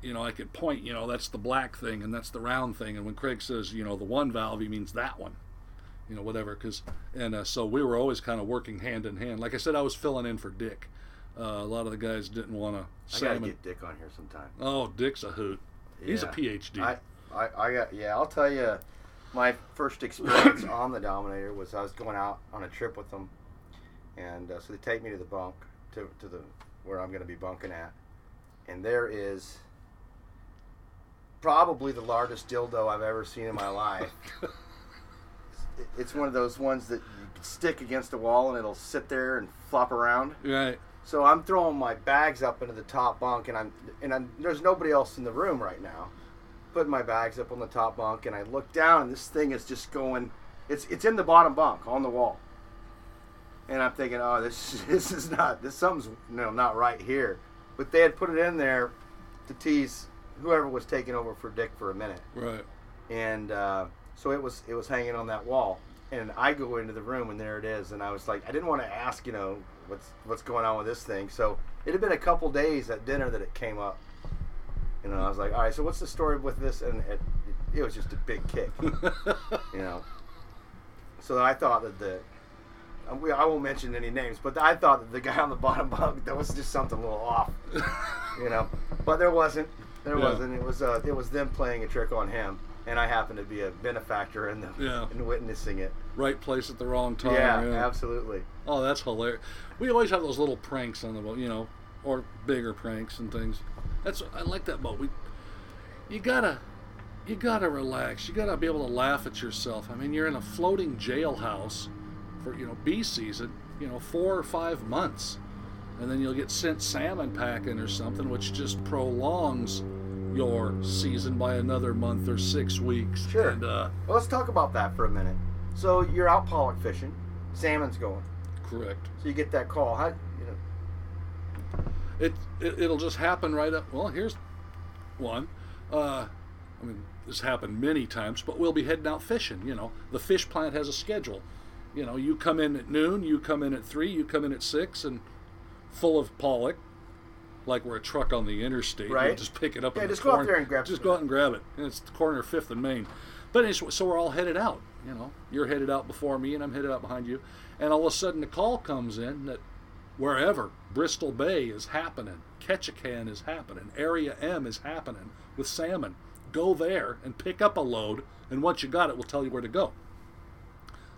You know, I could point, you know, that's the black thing and that's the round thing. And when Craig says, you know, the one valve, he means that one. You know, whatever. Cause, and uh, so we were always kind of working hand in hand. Like I said, I was filling in for Dick. Uh, a lot of the guys didn't want to
I gotta get Dick on here sometime.
Oh, Dick's a hoot. He's a PhD.
I, I, I got yeah. I'll tell you, my first experience (coughs) on the Dominator was I was going out on a trip with them, and uh, so they take me to the bunk to to the where I'm going to be bunking at, and there is probably the largest dildo I've ever seen in my life. (laughs) It's one of those ones that you stick against the wall and it'll sit there and flop around.
right.
So I'm throwing my bags up into the top bunk, and I'm and I'm, there's nobody else in the room right now. Putting my bags up on the top bunk, and I look down, and this thing is just going. It's it's in the bottom bunk on the wall. And I'm thinking, oh, this (laughs) this is not this something's you know, not right here. But they had put it in there to tease whoever was taking over for Dick for a minute.
Right.
and uh, so it was it was hanging on that wall. And i go into the room and there it is. And i was like i didn't want to ask you know what's what's going on with this thing. So it had been a couple days at dinner that it came up. You know i was like all right so what's the story with this? And it, it was just a big kick (laughs) you know. So i thought that the I won't mention any names, but I thought that the guy on the bottom bunk that was just something a little off, (laughs) you know. But there wasn't. There
Yeah.
wasn't. It was uh, it was them playing a trick on him, and I happened to be a benefactor in the
Yeah.
in witnessing it.
right place at the wrong time.
yeah, absolutely.
Oh, that's hilarious. We always have those little pranks on the boat, you know, or bigger pranks and things. That's I like that boat. We, you gotta, you gotta relax. You gotta be able to laugh at yourself. I mean, you're in a floating jailhouse for you know B season, you know, four or five months, and then you'll get sent salmon packing or something, which just prolongs your season by another month or six weeks.
Sure.
And uh,
Well, let's talk about that for a minute. So you're out pollock fishing, salmon's going.
correct.
So you get that call. How you know?
it, it it'll just happen right up. Well, here's one. Uh, I mean, this happened many times, but we'll be heading out fishing. You know, the fish plant has a schedule. You know, you come in at noon, you come in at three, you come in at six, and full of pollock, like we're a truck on the interstate.
Right.
Just pick it up.
Yeah,
in the
just go out there and grab
Just go out and grab it. And it's the corner of Fifth and Main. But so we're all headed out. You know, you're headed out before me, and I'm headed out behind you. And all of a sudden, the call comes in that wherever Bristol Bay is happening, Ketchikan is happening, Area M is happening with salmon. Go there and pick up a load, and once you got it, we'll tell you where to go.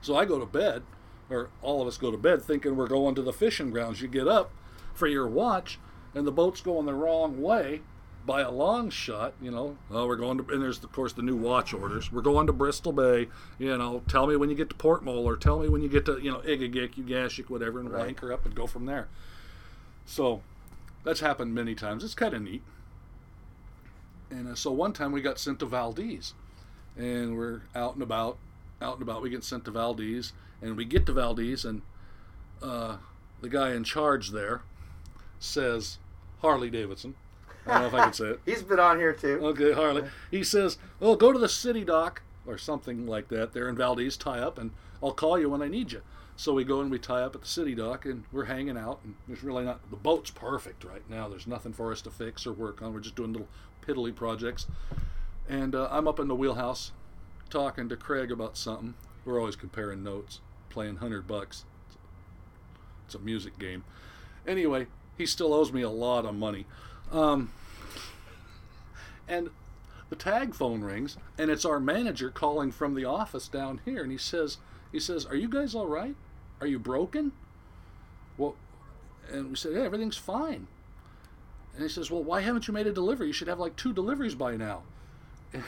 So I go to bed, or all of us go to bed thinking we're going to the fishing grounds. You get up for your watch, and the boat's going the wrong way by a long shot. You know, oh, we're going to, and there's of course the new watch orders. We're going to Bristol Bay. You know, tell me when you get to Port Moller, or tell me when you get to you know Egegik, Ugashik, whatever, and we'll anchor up and go from there. So that's happened many times. It's kind of neat. And uh, so one time we got sent to Valdez, and we're out and about, out and about. We get sent to Valdez, and we get to Valdez, and uh, the guy in charge there says Harley Davidson. I don't know if I can say it. (laughs)
He's been on here too.
Okay, Harley. He says, "Well, go to the city dock or something like that. There in Valdez, tie up, and I'll call you when I need you." So we go and we tie up at the city dock, and we're hanging out. And there's really not the boat's perfect right now. There's nothing for us to fix or work on. We're just doing little piddly projects. And uh, I'm up in the wheelhouse, talking to Craig about something. We're always comparing notes, playing hundred bucks. It's a music game. Anyway, he still owes me a lot of money. Um, and the tag phone rings, and it's our manager calling from the office down here, and he says, he says, "Are you guys all right? Are you broken?" Well, and we said, "Yeah, everything's fine." And he says, "Well, why haven't you made a delivery? You should have like two deliveries by now." (laughs)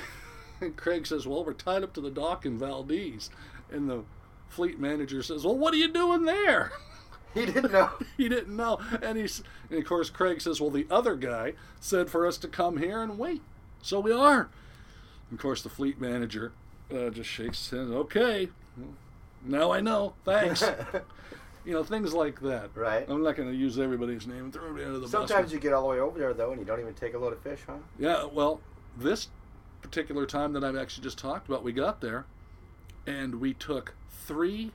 And Craig says, "Well, we're tied up to the dock in Valdez," and the fleet manager says, "Well, what are you doing there?" (laughs) (laughs)
He didn't know. (laughs)
he didn't know. And he's and of course Craig says, Well the other guy said for us to come here and wait. So we are. And of course the fleet manager uh, just shakes his head, Okay. Now I know. Thanks. (laughs) you know, things like that.
Right.
I'm not gonna use everybody's name and throw everybody under the bus.
Sometimes you get all the way over there though, and you don't even take a load of fish, huh?
Yeah, well, this particular time that I've actually just talked about, we got there and we took three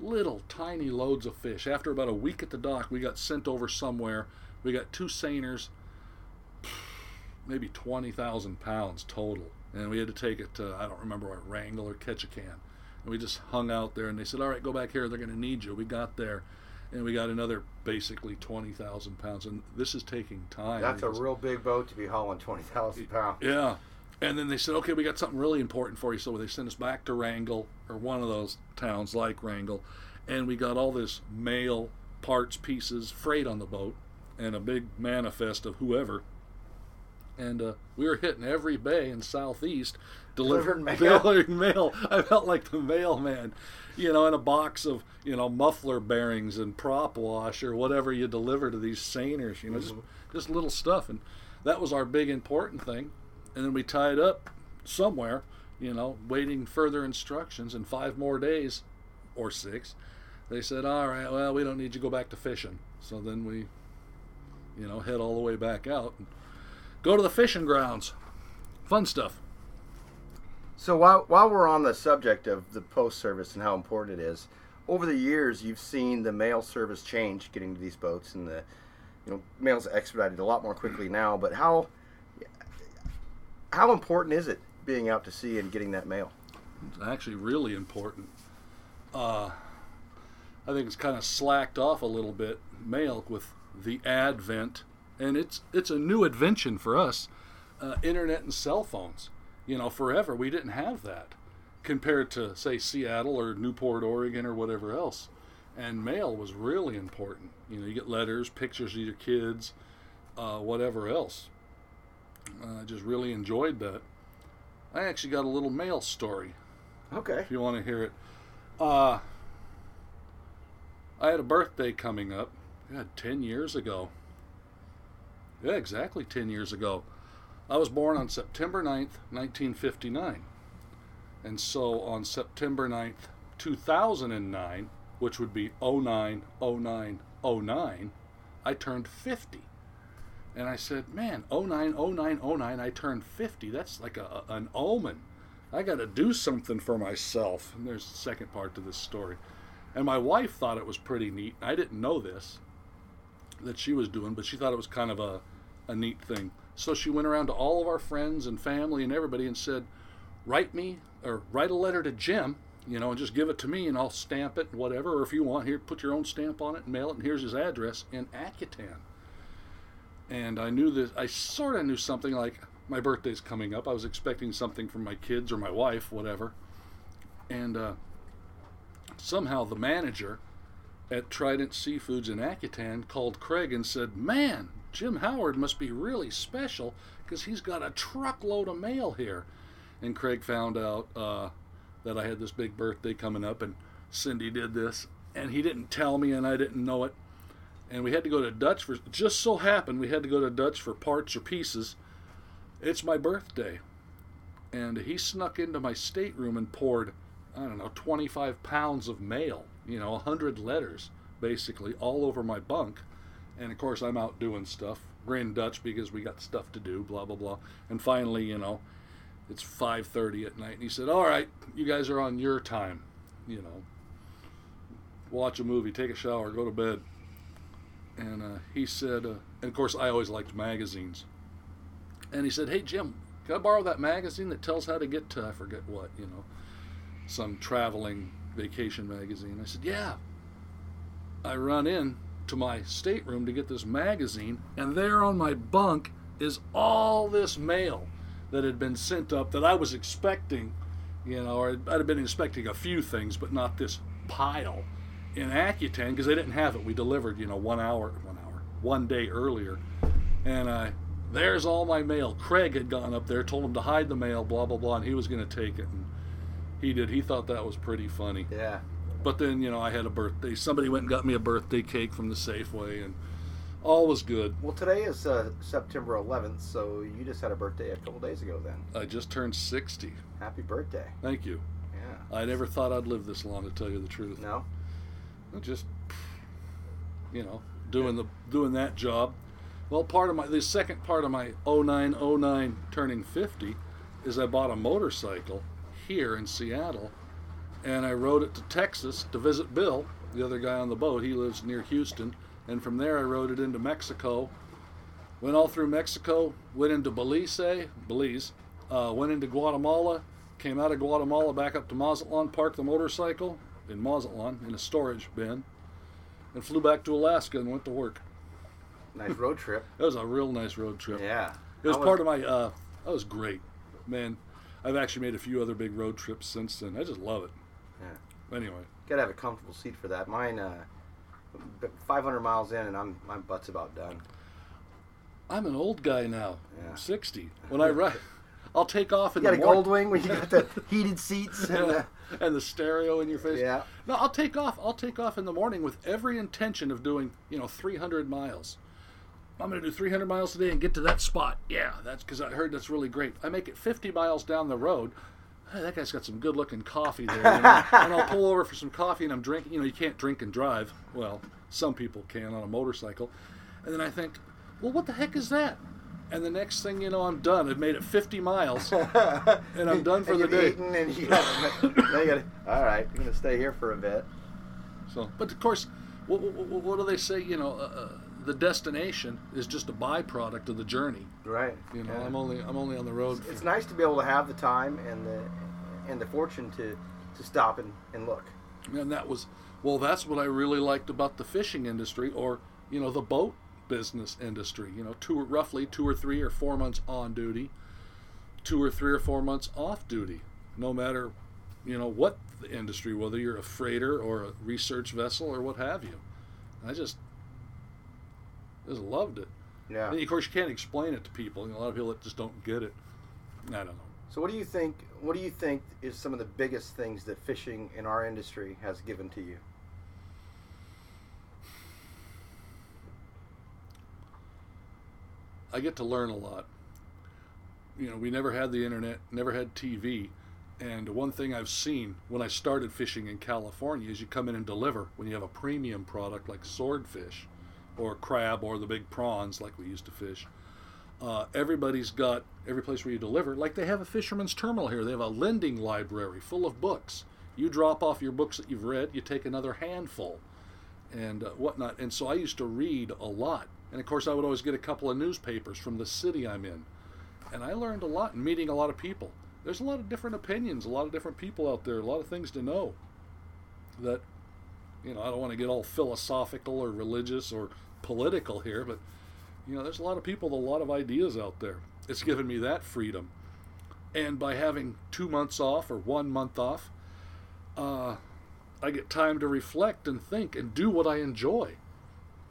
little tiny loads of fish. After about a week at the dock, we got sent over somewhere. We got two seiners, (sighs) maybe 20,000 pounds total. And we had to take it to, I don't remember what, Wrangell or Ketchikan. And we just hung out there and they said, all right, go back here. They're going to need you. We got there and we got another basically 20,000 pounds. And this is taking time.
That's a real big boat to be hauling twenty thousand pounds.
yeah. And then they said, okay, we got something really important for you. So they sent us back to Wrangell or one of those towns like Wrangell. And we got all this mail, parts, pieces, freight on the boat, and a big manifest of whoever. And uh, we were hitting every bay in Southeast delivering
Delivering mail.
mail. (laughs) I felt like the mailman, you know, in a box of, you know, muffler bearings and prop wash or whatever you deliver to these seiners, you know, just, just little stuff. And that was our big important thing and then we tied up somewhere, you know, waiting further instructions. In five more days, or six, they said, "All right, well, we don't need you to go back to fishing." So then we, you know, head all the way back out and go to the fishing grounds. Fun stuff.
So while while we're on the subject of the post service and how important it is, over the years you've seen the mail service change getting to these boats and the you know mail's expedited a lot more quickly now. But how how important is it being out to sea and getting that mail?
It's actually really important. Uh, I think it's kind of slacked off a little bit, mail with the advent, and it's it's a new invention for us. Uh, internet and cell phones. You know, forever we didn't have that compared to say Seattle or Newport, Oregon, or whatever else. And mail was really important. You know, you get letters, pictures of your kids, uh, whatever else. I just really enjoyed that. I actually got a little mail story
Okay.
if you want to hear it. Uh, I had a birthday coming up. God, 10 years ago. Yeah, exactly 10 years ago. I was born on September 9th, 1959. And so on September 9th, 2009, which would be 09, 09, 09, I turned 50. And I said, man, 09, 09, 09, I turned 50. That's like a, an omen. I got to do something for myself. And there's the second part to this story. And my wife thought it was pretty neat. I didn't know this that she was doing, but she thought it was kind of a, a neat thing. So she went around to all of our friends and family and everybody and said, write me or write a letter to Jim, you know, and just give it to me and I'll stamp it, and whatever. Or if you want, here, put your own stamp on it and mail it. And here's his address in Akutan. And I knew this. I sort of knew something like my birthday's coming up. I was expecting something from my kids or my wife, whatever. And uh, somehow the manager at Trident Seafoods in Akutan called Craig and said, Man, Jim Howard must be really special because he's got a truckload of mail here. And Craig found out uh, that I had this big birthday coming up, and Cindy did this, and he didn't tell me, and I didn't know it. And we had to go to Dutch for just so happened we had to go to Dutch for parts or pieces. It's my birthday. And he snuck into my stateroom and poured, I don't know, 25 pounds of mail, you know, 100 letters basically all over my bunk. And of course, I'm out doing stuff. We're in Dutch because we got stuff to do, blah, blah, blah. And finally, you know, it's 5.30 at night. And he said, all right, you guys are on your time, you know. Watch a movie, take a shower, go to bed. And uh, he said, uh, and of course, I always liked magazines. And he said, hey, Jim, can I borrow that magazine that tells how to get to, I forget what, you know, some traveling vacation magazine? I said, yeah. I run in to my stateroom to get this magazine, and there on my bunk is all this mail that had been sent up that I was expecting, you know, or I'd have been expecting a few things, but not this pile in Akutan because they didn't have it. We delivered, you know, one hour, one hour, one day earlier, and uh, there's all my mail. Craig had gone up there, told him to hide the mail, blah blah blah, and he was going to take it, and he did. He thought that was pretty funny.
Yeah.
But then, you know, I had a birthday. Somebody went and got me a birthday cake from the Safeway, and all was good.
Well, today is uh, September 11th, so you just had a birthday a couple days ago. Then
I just turned 60.
happy birthday.
Thank you.
Yeah.
I never thought I'd live this long, to tell you the truth.
No.
Just, you know, doing the doing that job. Well, part of my the second part of my 0909 turning 50 is I bought a motorcycle here in Seattle, and I rode it to Texas to visit Bill, the other guy on the boat. He lives near Houston, and from there I rode it into Mexico. Went all through Mexico, went into Belize, Belize, uh, went into Guatemala, came out of Guatemala back up to Mazatlan, parked the motorcycle in Mazatlan in a storage bin, and flew back to Alaska and went to work.
Nice road trip. (laughs)
That was a real nice road trip.
Yeah.
It was
How
part of my. Uh, that was great, man. I've actually made a few other big road trips since then. I just love it.
Yeah.
Anyway,
Gotta have a comfortable seat for that. Mine, uh, 500 miles in, and I'm my butt's about done.
I'm an old guy now.
Yeah.
I'm 60. When I (laughs) ride, I'll take off in
You got
the
a
morning.
gold wing where you got the (laughs) heated seats and
Yeah,
the, (laughs)
and the stereo in your face.
Yeah.
No, I'll take off. I'll take off in the morning with every intention of doing, you know, 300 miles. I'm going to do 300 miles today and get to that spot. Yeah, that's because I heard that's really great. I make it 50 miles down the road. Hey, that guy's got some good looking coffee there. You know? (laughs) and I'll pull over for some coffee and I'm drinking. You know, you can't drink and drive. Well, some people can on a motorcycle. And then I think, well, what the heck is that? And the next thing you know, I'm done. I've made it 50 miles (laughs) and I'm done for the day.
eaten and you got, now you got. (laughs) All right, I'm gonna stay here for a bit.
So, but of course, what, what, what do they say? You know, uh, uh, the destination is just a byproduct of the journey.
Right.
You know,
yeah.
I'm only I'm only on the road.
It's
For,
nice to be able to have the time and the and the fortune to to stop and, and look.
and that was well, that's what I really liked about the fishing industry, or you know, the boat business industry. You know, two roughly two or three or four months on duty, two or three or four months off duty. No matter, you know, what the industry, whether you're a freighter or a research vessel or what have you. I just just loved it.
Yeah.
And of course, you can't explain it to people. You know, a lot of people that just don't get it. I don't know.
So what do you think? What do you think is some of the biggest things that fishing in our industry has given to you?
I get to learn a lot. You know, we never had the internet, never had TV. And one thing I've seen when I started fishing in California is you come in and deliver when you have a premium product like swordfish or crab or the big prawns like we used to fish. Uh, everybody's got every place where you deliver, like they have a fisherman's terminal here. They have a lending library full of books. You drop off your books that you've read, you take another handful, and uh, whatnot. And so I used to read a lot. And of course, I would always get a couple of newspapers from the city I'm in. And I learned a lot and meeting a lot of people. There's a lot of different opinions, a lot of different people out there, a lot of things to know. That, you know, I don't want to get all philosophical or religious or political here, but, you know, there's a lot of people with a lot of ideas out there. It's given me that freedom. And by having two months off or one month off, uh, I get time to reflect and think and do what I enjoy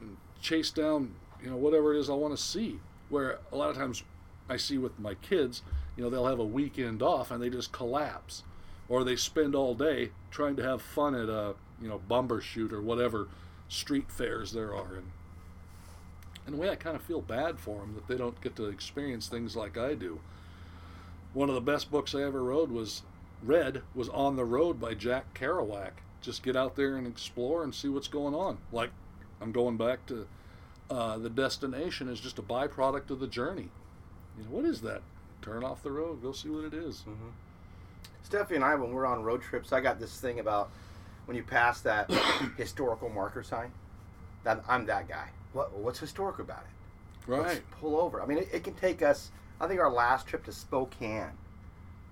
and chase down, you know, whatever it is I want to see. Where a lot of times I see with my kids, you know, they'll have a weekend off and they just collapse, or they spend all day trying to have fun at a, you know, Bumbershoot or whatever street fairs there are. And in a way, I kind of feel bad for them that they don't get to experience things like I do. One of the best books I ever wrote was read was On the Road by Jack Kerouac. Just get out there and explore and see what's going on. Like I'm going back to uh, the destination is just a byproduct of the journey. You know, what is that? Turn off the road, go see what it is.
Mm-hmm. Stephanie and I, when we're on road trips, I got this thing about when you pass that (coughs) historical marker sign. That I'm that guy. What, what's historic about it?
Right.
Let's pull over. I mean, it, it can take us. I think our last trip to Spokane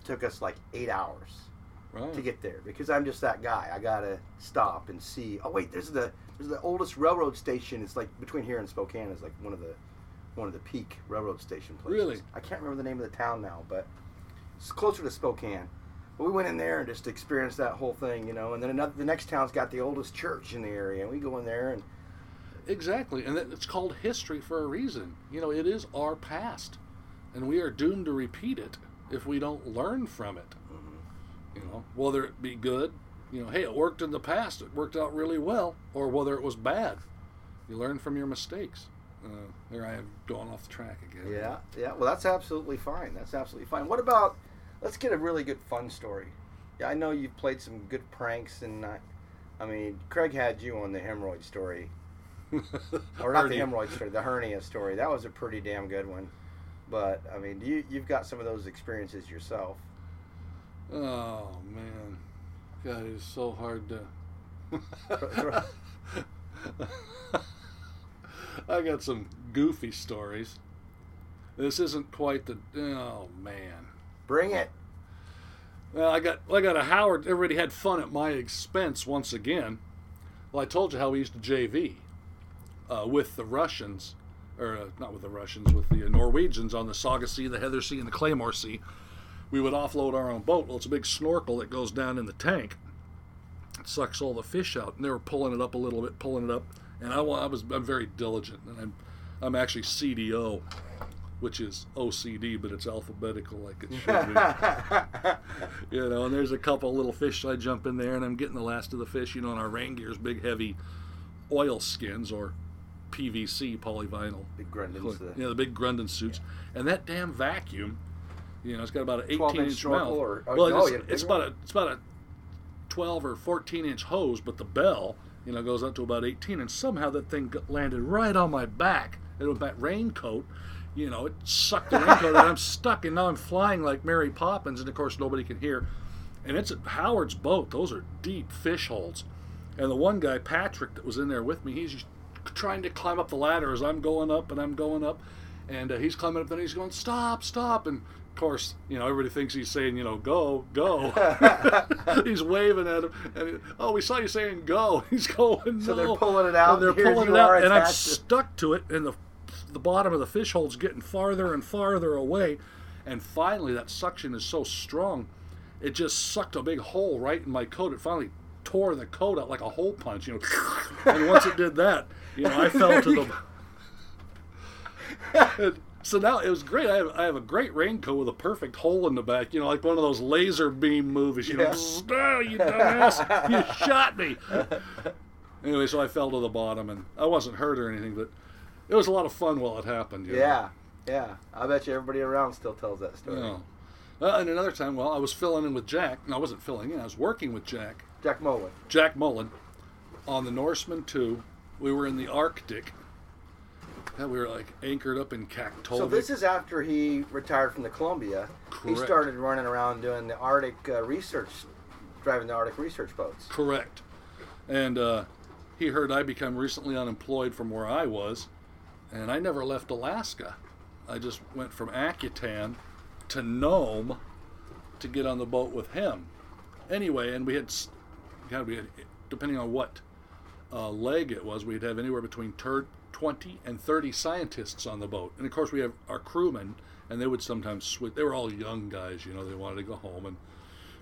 took us like eight hours
Right.
to get there because I'm just that guy. I gotta stop and see. Oh wait, there's the the oldest railroad station. It's like between here and Spokane is like one of the one of the peak railroad station places.
Really?
I can't remember the name of the town now, but it's closer to Spokane. But we went in there and just experienced that whole thing, you know. And then another, the next town's got the oldest church in the area, and we go in there and
Exactly, and it's called history for a reason. You know, it is our past, and we are doomed to repeat it if we don't learn from it. Mm-hmm. You know, whether it be good, you know, hey, it worked in the past, it worked out really well, or whether it was bad, you learn from your mistakes. Uh, there I am going off the track again.
Yeah, yeah. Well, that's absolutely fine. That's absolutely fine. What about? Let's get a really good fun story. Yeah, I know you've played some good pranks, and I, I mean, Craig had you on the hemorrhoid story, (laughs) or not the hemorrhoid story, the hernia story. That was a pretty damn good one. But I mean, you you've got some of those experiences yourself.
Oh man, God, it's so hard to. (laughs) I got some goofy stories. This isn't quite the. Oh man.
Bring it.
Well, I got I got a Howard. Everybody had fun at my expense once again. Well, I told you how we used to JV uh, with the Russians, or uh, not with the Russians, with the Norwegians on the Saga Sea, the Heather Sea, and the Claymore Sea. We would offload our own boat. Well, it's a big snorkel that goes down in the tank. It sucks all the fish out, and they were pulling it up a little bit, pulling it up. And I, I was I'm very diligent, and I'm I'm actually CDO, which is OCD, but it's alphabetical like it should be (laughs) you know, and there's a couple little fish. I jump in there and I'm getting the last of the fish, you know, and our rain gear's big, heavy oil skins or PVC polyvinyl.
Big Grundens.
Uh, yeah, the big Grundon suits. And that damn vacuum, you know, it's got about an 18
12 inch
mouth.
or- oh,
well,
oh,
it's,
a
it's about a it's about a 12 or 14 inch hose, but the bell, you know, goes up to about 18, and somehow that thing landed right on my back. And with that raincoat, you know, it sucked the raincoat, and I'm stuck, and now I'm flying like Mary Poppins, and of course nobody can hear. And it's at Howard's boat; those are deep fish holes. And the one guy, Patrick, that was in there with me, he's trying to climb up the ladder as I'm going up and I'm going up, and uh, he's climbing up, and he's going, "Stop, stop!" And course, you know, everybody thinks he's saying, you know, "Go, go." (laughs) he's waving at him, and he, oh, we saw you saying "go." (laughs) He's going.
So they're
"No."
pulling it out,
And they're pulling it out, and I'm
to-
stuck to it, and the the bottom of the fish hole's getting farther and farther away, and finally that suction is so strong, it just sucked a big hole right in my coat. It finally tore the coat out like a hole punch, you know. and once it did that, you know, I (laughs) fell to the. And so now it was great. I have, I have a great raincoat with a perfect hole in the back, you know, like one of those laser beam movies. You know,
Yeah.
"Psst, oh, you dumbass, you shot me. (laughs) Anyway, so I fell to the bottom, and I wasn't hurt or anything, but it was a lot of fun while it happened. You know?
Yeah, yeah. I bet you everybody around still tells that story.
Yeah. Uh, and another time, well, I was filling in with Jack. No, I wasn't filling in. I was working with Jack,
Jack Mullen.
Jack Mullen, on the Norseman 2. We were in the Arctic, Yeah, we were like anchored up in Kaktovik.
So this is after he retired from the Columbia.
Correct.
He started running around doing the Arctic uh, research, driving the Arctic research boats.
Correct. And uh, he heard I become recently unemployed from where I was, and I never left Alaska. I just went from Akutan to Nome to get on the boat with him. Anyway, and we had, God, we had, depending on what uh, leg it was, we'd have anywhere between tur 20 and 30 scientists on the boat. And of course, we have our crewmen, and they would sometimes switch. They were all young guys, you know, they wanted to go home and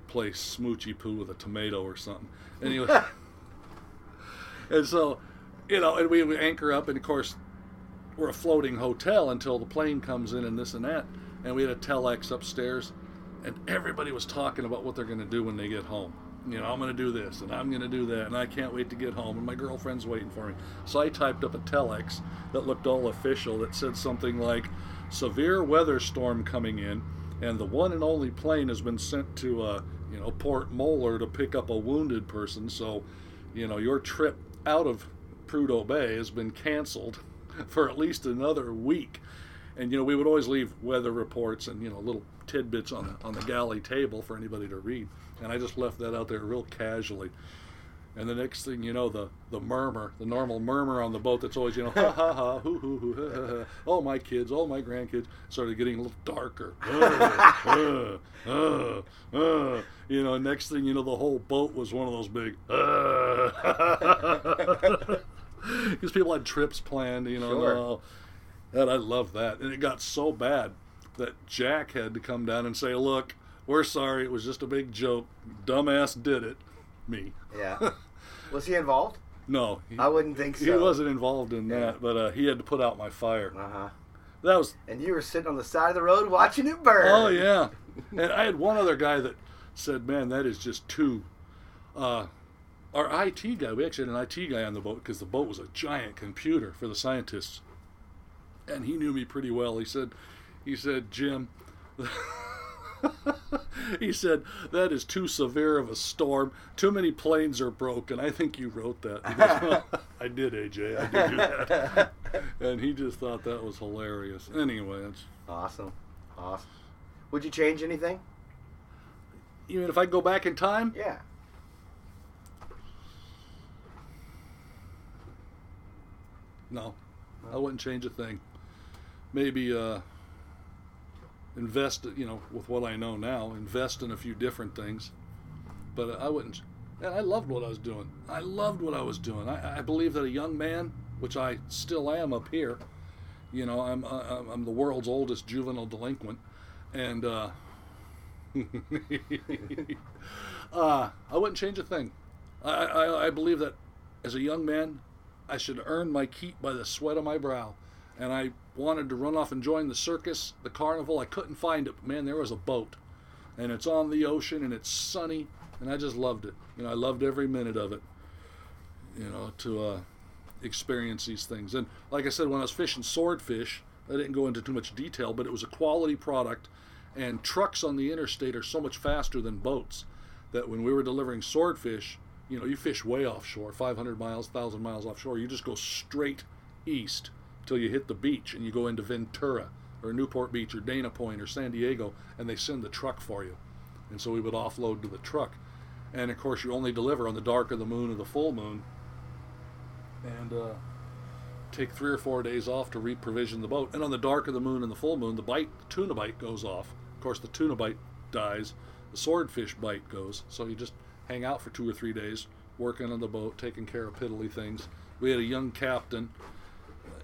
play smoochy poo with a tomato or something. Anyway, (laughs) and so, you know, and we would anchor up, and of course, we're a floating hotel until the plane comes in and this and that. And we had a telex upstairs, and everybody was talking about what they're going to do when they get home. You know, I'm going to do this and I'm going to do that, and I can't wait to get home. And my girlfriend's waiting for me. So I typed up a telex that looked all official that said something like, "Severe weather storm coming in, and the one and only plane has been sent to, uh, you know, Port Moller to pick up a wounded person. So, you know, your trip out of Prudhoe Bay has been canceled (laughs) for at least another week." And you know, we would always leave weather reports and you know little tidbits on the on the galley table for anybody to read. And I just left that out there real casually. And the next thing you know, the the murmur, the normal murmur on the boat that's always you know (laughs) ha ha ha hoo hoo hoo ha, ha, ha. oh my kids, all my grandkids, started getting a little darker. (laughs) Uh, uh, uh, uh. You know, next thing you know, the whole boat was one of those big. Uh, (laughs) because people had trips planned, you know.
Sure.
no. And I love that. And it got so bad that Jack had to come down and say, "Look, we're sorry. It was just a big joke. Dumbass did it." Me.
Yeah. (laughs) Was he involved?
No, he,
I wouldn't think so.
he wasn't involved in
Yeah.
that, but uh, he had to put out my fire.
Uh huh.
That was
And you were sitting on the side of the road watching it burn.
Oh yeah, (laughs) and I had one other guy that said, "Man, that is just too." Uh, our IT guy, we actually had an IT guy on the boat because the boat was a giant computer for the scientists, and he knew me pretty well. He said, "He said Jim." (laughs) (laughs) he said that is too severe of a storm. Too many planes are broken. I think you wrote that. Goes, (laughs) "Well, (laughs) I did, AJ. I did do that. and he just thought that was hilarious. Anyway, it's
Awesome. Awesome. Would you change anything?
even if I go back in time,
Yeah.
no, I wouldn't change a thing. Maybe uh, invest, you know, with what I know now, invest in a few different things. But I wouldn't. And I loved what I was doing. I loved what I was doing. I, I believe that a young man, which I still am up here, you know, I'm I'm the world's oldest juvenile delinquent, and uh, (laughs) uh, I wouldn't change a thing. I, I I believe that as a young man, I should earn my keep by the sweat of my brow, and I wanted to run off and join the circus, the carnival. I couldn't find it, but man, there was a boat, and it's on the ocean and it's sunny, and I just loved it. You know, I loved every minute of it. You know, to uh, experience these things. And like I said, when I was fishing swordfish, I didn't go into too much detail, but it was a quality product. And trucks on the interstate are so much faster than boats that when we were delivering swordfish, you know, you fish way offshore, 500 miles, 1,000 miles offshore. You just go straight east till you hit the beach and you go into Ventura or Newport Beach or Dana Point or San Diego and they send the truck for you. And so we would offload to the truck. And of course, you only deliver on the dark of the moon or the full moon and uh, take three or four days off to reprovision the boat. And on the dark of the moon and the full moon, the bite, the tuna bite goes off. Of course, the tuna bite dies, the swordfish bite goes. So you just hang out for two or three days, working on the boat, taking care of piddly things. We had a young captain,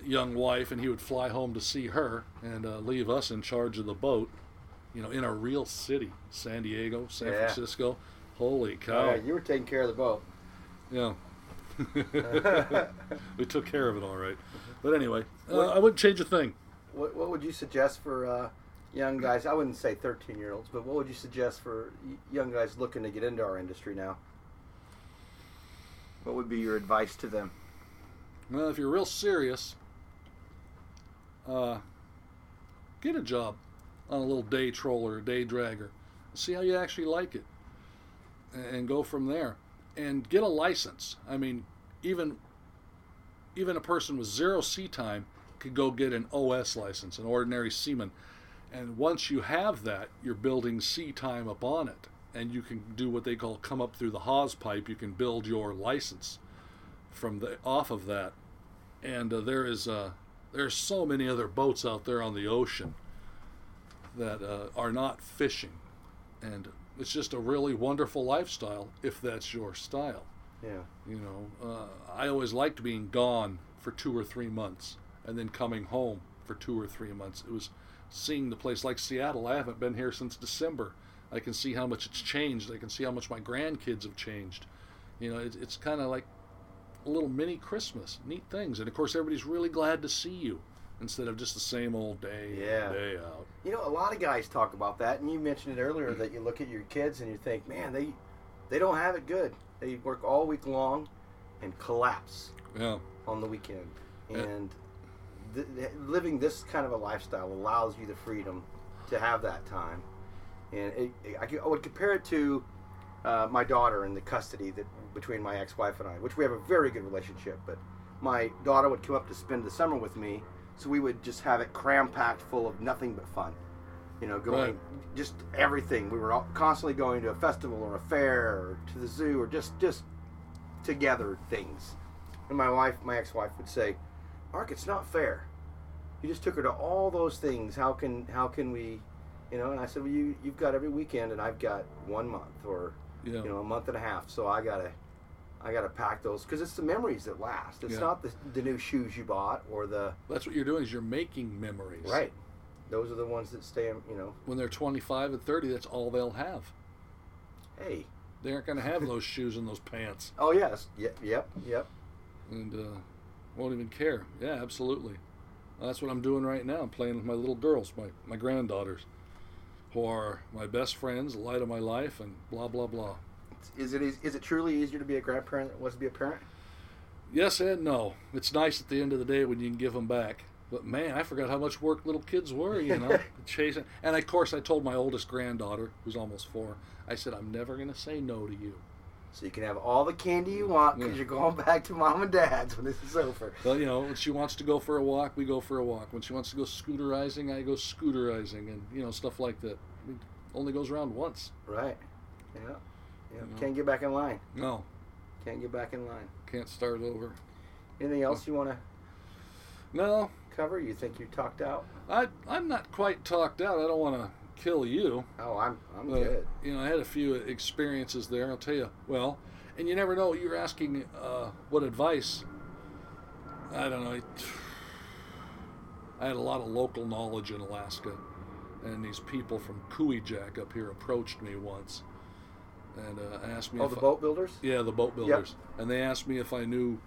young wife, and he would fly home to see her and uh, leave us in charge of the boat. You know, in a real city, San Diego, San
Yeah.
Francisco. Holy
Oh,
cow!
yeah, you were taking care of the boat.
Yeah. (laughs) (laughs) we took care of it all right. But anyway, uh, I wouldn't change a thing.
What, what would you suggest for uh, young guys? I wouldn't say 13 year olds, but what would you suggest for young guys looking to get into our industry now? What would be your advice to them?
Well, if you're real serious, uh, get a job on a little day troller, day dragger. See how you actually like it, and go from there. And get a license. I mean, even even a person with zero sea time could go get an OS license, an ordinary seaman. And once you have that, you're building sea time upon it. And you can do what they call come up through the hawse pipe. You can build your license from the off of that. And uh, there is uh, there's so many other boats out there on the ocean that uh, are not fishing, and it's just a really wonderful lifestyle if that's your style.
Yeah.
You know, uh, I always liked being gone for two or three months and then coming home for two or three months. It was seeing the place like Seattle. I haven't been here since December. I can see how much it's changed. I can see how much my grandkids have changed. You know, it, it's kind of like a little mini Christmas, neat things. And of course, everybody's really glad to see you instead of just the same old day in, day out.
You know, a lot of guys talk about that, and you mentioned it earlier that you look at your kids and you think, man, they they don't have it good. They work all week long and collapse
Yeah,
on the weekend. And th- th- living this kind of a lifestyle allows you the freedom to have that time. And it, it- I, I would compare it to uh, my daughter and the custody that between my ex-wife and I, which we have a very good relationship. But my daughter would come up to spend the summer with me, so we would just have it cram-packed full of nothing but fun. You know, going
Right.
just everything. We were all constantly going to a festival or a fair or to the zoo or just just together things. And my wife, my ex-wife, would say, "Mark, it's not fair. You just took her to all those things. How can how can we, you know?" And I said, "Well, you you've got every weekend, and I've got one month or
yeah.
you know a month and a half. So I gotta I gotta pack those because it's the memories that last. It's
Yeah.
not the the new shoes you bought or the
That's what you're doing is you're making memories.
right. Those are the ones that stay. You know,
When they're 25 and 30, that's all they'll have.
hey,
They aren't going to have those (laughs) shoes and those pants.
oh yes, yep, yep, yep.
and uh, won't even care. Yeah, absolutely. That's what I'm doing right now. I'm playing with my little girls, my, my granddaughters, who are my best friends, the light of my life, and blah, blah, blah.
Is it is it truly easier to be a grandparent than it was to be a parent?
Yes and no. It's nice at the end of the day when you can give them back. But man, I forgot how much work little kids were, you know, (laughs) chasing. And of course, I told my oldest granddaughter, who's almost four, I said, I'm never going to say no to you.
So you can have all the candy you want because
Yeah.
you're going back to mom and dad's when this is over.
Well, you know, when she wants to go for a walk, we go for a walk. When she wants to go scooterizing, I go scooterizing, and you know, stuff like that. It only goes around once.
Right. Yeah.
You know.
Can't get back in line.
No,
Can't get back in line.
can't start over.
Anything else you want to
No,
cover? You think you talked out?
I I'm not quite talked out. I don't want to kill you.
Oh, I'm I'm
but,
good.
You know, I had a few experiences there. I'll tell you. Well, and you never know. You're asking uh, what advice. I don't know. I had a lot of local knowledge in Alaska, and these people from Jack up here approached me once, and uh, asked me.
Oh, the boat builders.
yeah, the boat builders. And they asked me if I knew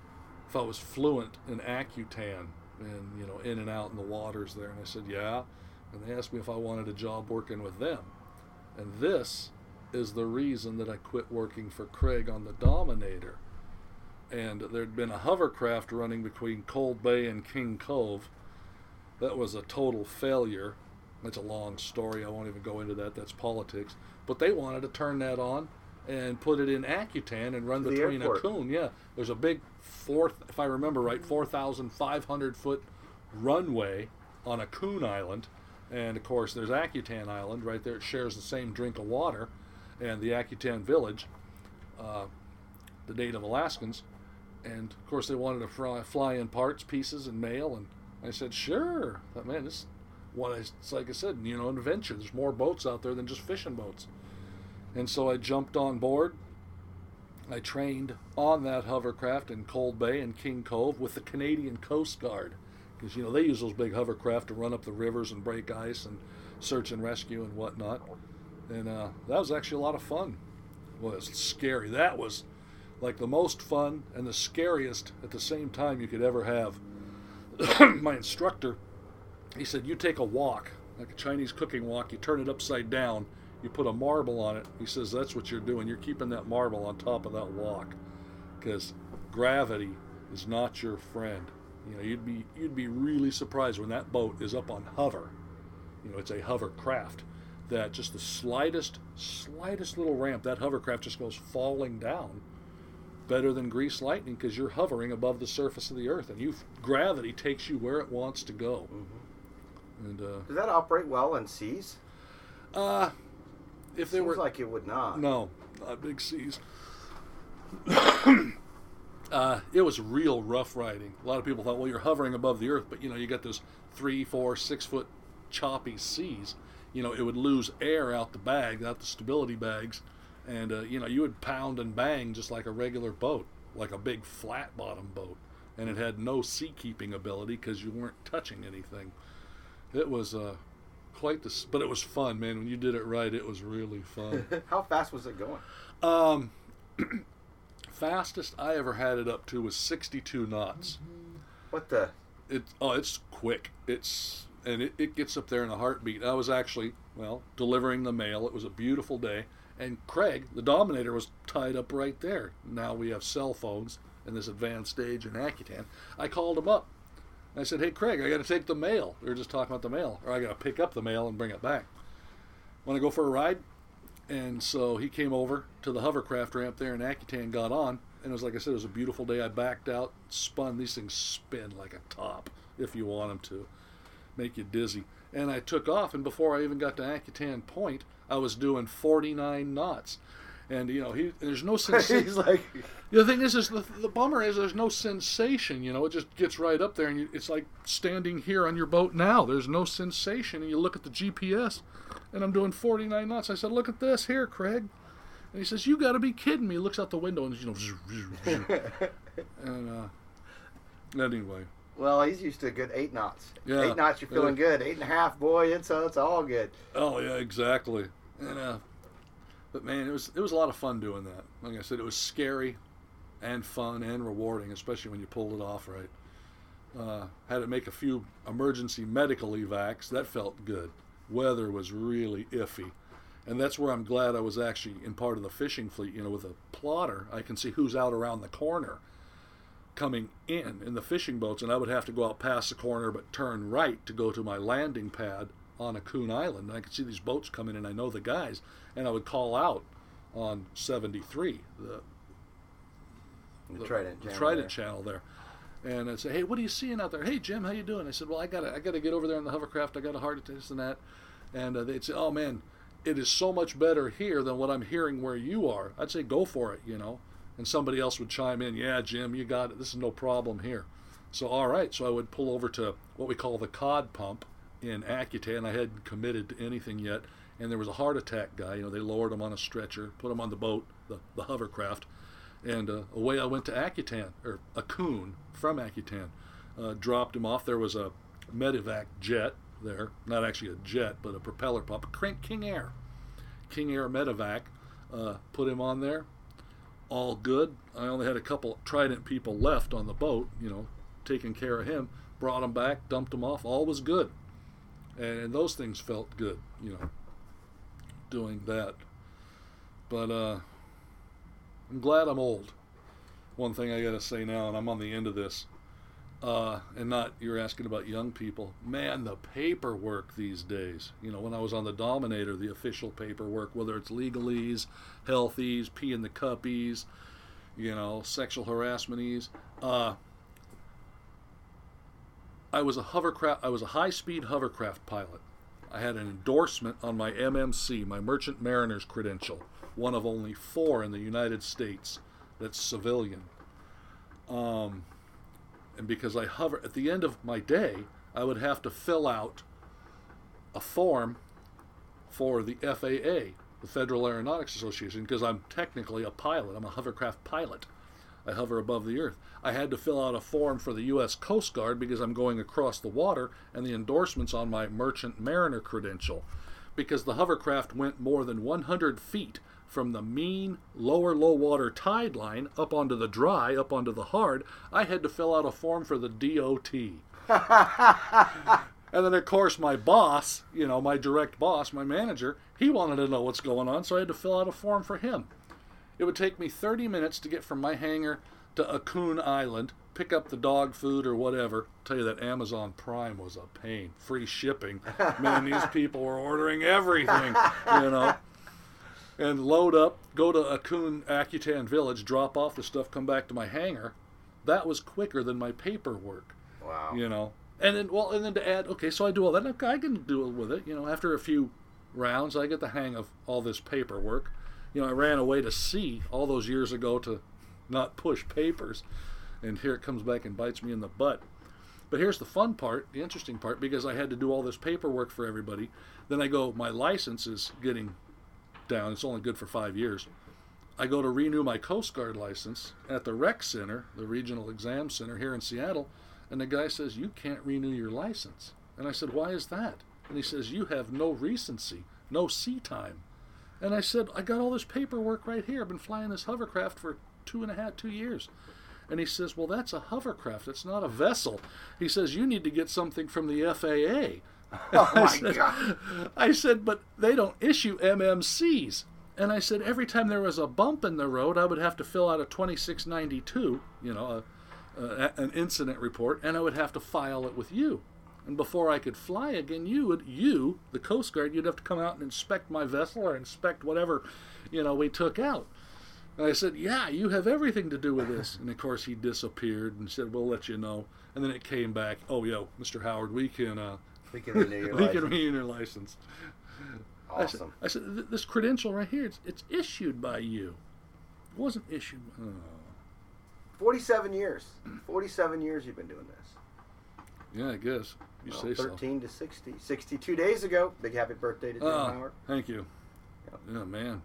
if I was fluent in Akutan and, you know, in and out in the waters there. And I said, yeah. And they asked me if I wanted a job working with them. And this is the reason that I quit working for Craig on the Dominator. And there'd been a hovercraft running between Cold Bay and King Cove. That was a total failure. That's a long story. I won't even go into that. That's politics. But they wanted to turn that on and put it in Akutan and run
To the
between a
airport.
coon. Yeah, there's a big four, if I remember right, 4,500 foot runway on Akun Island, and of course there's Akutan Island right there. It shares the same drink of water, and the Akutan village, uh, the native Alaskans, and of course they wanted to fly, fly in parts, pieces, and mail, and I said sure. Thought, man, this what I, it's like I said, you know, an adventure. There's more boats out there than just fishing boats. And so I jumped on board. I trained on that hovercraft in Cold Bay and King Cove with the Canadian Coast Guard. Because, you know, they use those big hovercraft to run up the rivers and break ice and search and rescue and whatnot. And uh, that was actually a lot of fun. Well, it was scary. That was like the most fun and the scariest at the same time you could ever have. (coughs) My instructor, he said, You take a walk, like a Chinese cooking walk, you turn it upside down, you put a marble on it. He says, That's what you're doing. You're keeping that marble on top of that walk. Because gravity is not your friend. You know, you'd be you'd be really surprised when that boat is up on hover. You know, it's a hovercraft. That just the slightest, slightest little ramp, that hovercraft just goes falling down better than grease lightning because you're hovering above the surface of the earth and you gravity takes you where it wants to go. Mm-hmm. And uh,
Does that operate well in seas?
uh, if they
Seems
were
like it would not.
no, not big seas. (coughs) uh, it was real rough riding. A lot of people thought, well, you're hovering above the earth, but you know, you got those three, four, six foot choppy seas. You know, it would lose air out the bag, out the stability bags, and uh, you know, you would pound and bang just like a regular boat, like a big flat bottom boat, and it had no sea keeping ability because you weren't touching anything. It was uh, quite the, but it was fun, man. When you did it right, it was really fun. (laughs)
How fast was it going?
Um, (clears throat) fastest I ever had it up to was 62 knots.
What the?
It oh, it's quick. It's and it, it gets up there in a heartbeat. I was actually well delivering the mail. It was a beautiful day, and Craig, the Dominator, was tied up right there. Now we have cell phones in this advanced stage in Akutan. I called him up. I said, "Hey, Craig, I got to take the mail. We were just talking about the mail, or I got to pick up the mail and bring it back. Want to go for a ride?" And so he came over to the hovercraft ramp there in Akutan, got on, and it was like I said, it was a beautiful day. I backed out, spun. These things spin like a top if you want them to, make you dizzy. And I took off, and before I even got to Akutan Point, I was doing 49 knots. And you know, he there's no (laughs) sensation.
He's like,
The thing is, is the, the bummer is there's no sensation. You know, it just gets right up there, and you, it's like standing here on your boat now. There's no sensation, and you look at the GPS, and I'm doing 49 knots. I said, "Look at this here, Craig," and he says, "You got to be kidding me!" He looks out the window, and you know, (laughs) and uh, anyway,
well, he's used to a good eight knots.
Yeah.
Eight knots, you're feeling good. Eight and a half, boy, it's uh, it's all good.
oh yeah, exactly. And uh, but man, it was it was a lot of fun doing that. Like I said, it was scary and fun and rewarding, especially when you pulled it off right. Uh, had to make a few emergency medical evacs. That felt good. Weather was really iffy. And that's where I'm glad I was actually in part of the fishing fleet. You know, with a plotter, I can see who's out around the corner coming in in the fishing boats, and I would have to go out past the corner but turn right to go to my landing pad on Akun Island. And I could see these boats coming in. I know the guys, and I would call out on 73, the
The Trident.
the
Channel
Trident
there.
channel there. And I'd say, "Hey, what are you seeing out there? Hey, Jim, how you doing?" I said, "Well, I got to I got to get over there in the hovercraft. I got a heart attack, and that." And uh, they'd say, "Oh man, it is so much better here than what I'm hearing where you are." I'd say, "Go for it," you know. And somebody else would chime in, "Yeah, Jim, you got it. This is no problem here." So all right, so I would pull over to what we call the cod pump in Akutan. I hadn't committed to anything yet, and there was a heart attack guy. You know, they lowered him on a stretcher, put him on the boat, the, the hovercraft, and uh, away I went to Akutan, or a from Akutan. Uh, dropped him off. There was a medevac jet there, not actually a jet, but a propeller pump, Crank King Air, King Air medevac. Uh, put him on there. All good. I only had a couple Trident people left on the boat. You know, taking care of him. Brought him back, dumped him off. All was good, and those things felt good. You know, doing that. But uh, I'm glad I'm old. One thing I gotta say now, and I'm on the end of this, uh, and not you're asking about young people. Man, the paperwork these days. You know, when I was on the Dominator, the official paperwork, whether it's legalese, healthies, pee in the cuppies, you know, sexual harassmenties. Uh, I was a hovercraft. I was a high-speed hovercraft pilot. I had an endorsement on my MMC, my Merchant Mariner's credential, one of only four in the United States that's civilian. Um, and because I hover at the end of my day, I would have to fill out a form for the FAA, the Federal Aeronautics Association, because I'm technically a pilot. I'm a hovercraft pilot. I hover above the earth. I had to fill out a form for the U.S. Coast Guard because I'm going across the water, and the endorsements on my Merchant Mariner credential. Because the hovercraft went more than 100 feet from the mean lower low water tide line up onto the dry, up onto the hard, I had to fill out a form for the DOT. (laughs) And then, of course, my boss, you know, my direct boss, my manager, he wanted to know what's going on, so I had to fill out a form for him. It would take me 30 minutes to get from my hangar to Akun Island, pick up the dog food or whatever. Tell you that Amazon Prime was a pain. Free shipping. Man, these (laughs) people were ordering everything, you know. and load up, go to Akun Akutan Village, drop off the stuff, come back to my hangar. That was quicker than my paperwork,
Wow.
you know. And then, well, and then to add, okay, so I do all that. I can do it with it, you know. After a few rounds, I get the hang of all this paperwork. You know, I ran away to sea all those years ago to not push papers, and here it comes back and bites me in the butt. But here's the fun part, the interesting part, because I had to do all this paperwork for everybody. Then I go, my license is getting down. It's only good for five years. I go to renew my Coast Guard license at the Rec Center, the Regional Exam Center here in Seattle, and the guy says, You can't renew your license. And I said, Why is that? And he says, You have no recency, no sea time. And I said, I got all this paperwork right here. I've been flying this hovercraft for two and a half, two years. And he says, Well, that's a hovercraft. It's not a vessel. He says, You need to get something from the FAA.
Oh (laughs)
I
my
said,
God.
I said, But they don't issue MMCs. And I said, Every time there was a bump in the road, I would have to fill out a 2692, you know, a, a, an incident report, and I would have to file it with you. And before I could fly again, you would, you, the Coast Guard, you'd have to come out and inspect my vessel or inspect whatever, you know, we took out. And I said, Yeah, you have everything to do with this. And of course, he disappeared and said, We'll let you know. And then it came back, Oh, yo, Mr. Howard, we can, uh,
We can renew your (laughs)
we can
license.
renew your license. I said,
Awesome.
I said, This credential right here, it's, it's issued by you. It wasn't issued. Oh.
47 years. 47 years you've been doing this.
Yeah, I guess. You
Well,
say so.
13 to 60. 62 days ago. Big happy birthday to Jim
Oh,
Howard.
thank you.
Yep.
Yeah, man.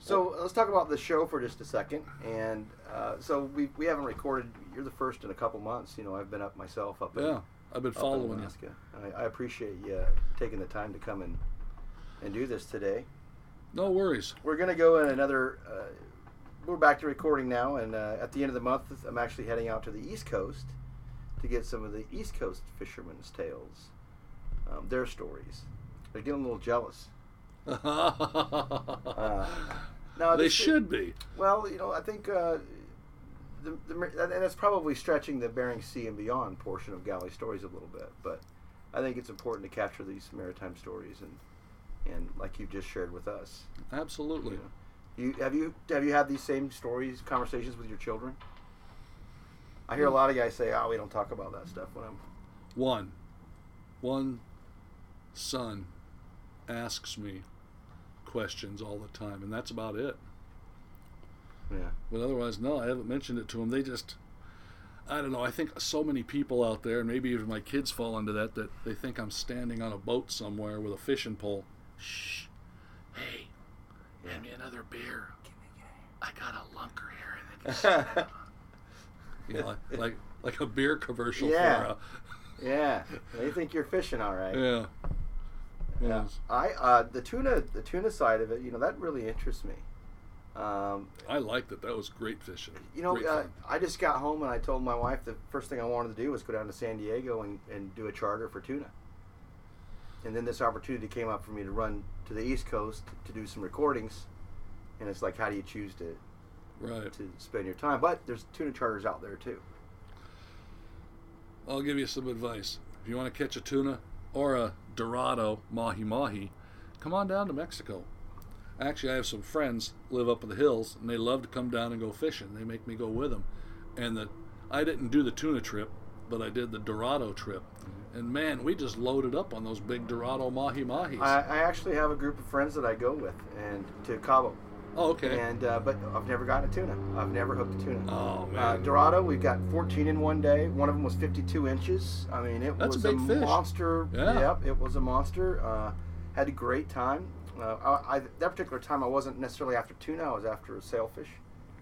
So let's talk about the show for just a second. And uh, so we, we haven't recorded. You're the first in a couple months. You know, I've been up myself up in,
Yeah, I've been
in
following you.
I, I appreciate you taking the time to come and, and do this today.
No worries.
We're going to go in another. Uh, we're back to recording now, and uh, at the end of the month, I'm actually heading out to the East Coast to get some of the East Coast fishermen's tales, um, their stories. They're getting a little jealous. (laughs) Uh, no,
they should be.
Well, you know, I think, uh, the, the, and it's probably stretching the Bering Sea and beyond portion of galley stories a little bit, but I think it's important to capture these maritime stories and, and like you've just shared with us.
Absolutely.
You have you have you had these same stories, conversations with your children? I hear a lot of guys say, "Oh, we don't talk about that stuff." When I'm
One, one son asks me questions all the time, and that's about it.
yeah,
But otherwise, no, I haven't mentioned it to them. They just, I don't know. I think so many people out there, and maybe even my kids fall into that, that they think I'm standing on a boat somewhere with a fishing pole. Shh. Hey, hand me another beer. I got a lunker here. (laughs) You know, like, like like a beer commercial
Yeah.
for
yeah, they think you're fishing all right.
yeah.
Yeah. I uh, the tuna the tuna side of it, you know, that really interests me. Um,
I liked it. That was great fishing.
you know, uh. I just got home and I told my wife the first thing I wanted to do was go down to San Diego and, and do a charter for tuna. And then this opportunity came up for me to run to the East Coast to do some recordings. And it's like, how do you choose to,
right.
to spend your time? But there's tuna charters out there too.
I'll give you some advice. If you want to catch a tuna or a dorado mahi mahi, come on down to Mexico. Actually, I have some friends live up in the hills, and they love to come down and go fishing. They make me go with them. And the I didn't do the tuna trip, but I did the dorado trip. Mm-hmm. And man, we just loaded up on those big dorado mahi mahis.
I, I actually have a group of friends that I go with and to Cabo.
Oh, okay.
And uh, but I've never gotten a tuna. I've never hooked a tuna.
oh
Uh,
man,
Dorado, we've got 14 in one day. One of them was 52 inches. I mean, it
That's a
was
big fish.
monster.
Yeah.
Yep, it was a monster. Uh, had a great time. Uh, I, I, that particular time, I wasn't necessarily after tuna. I was after a sailfish.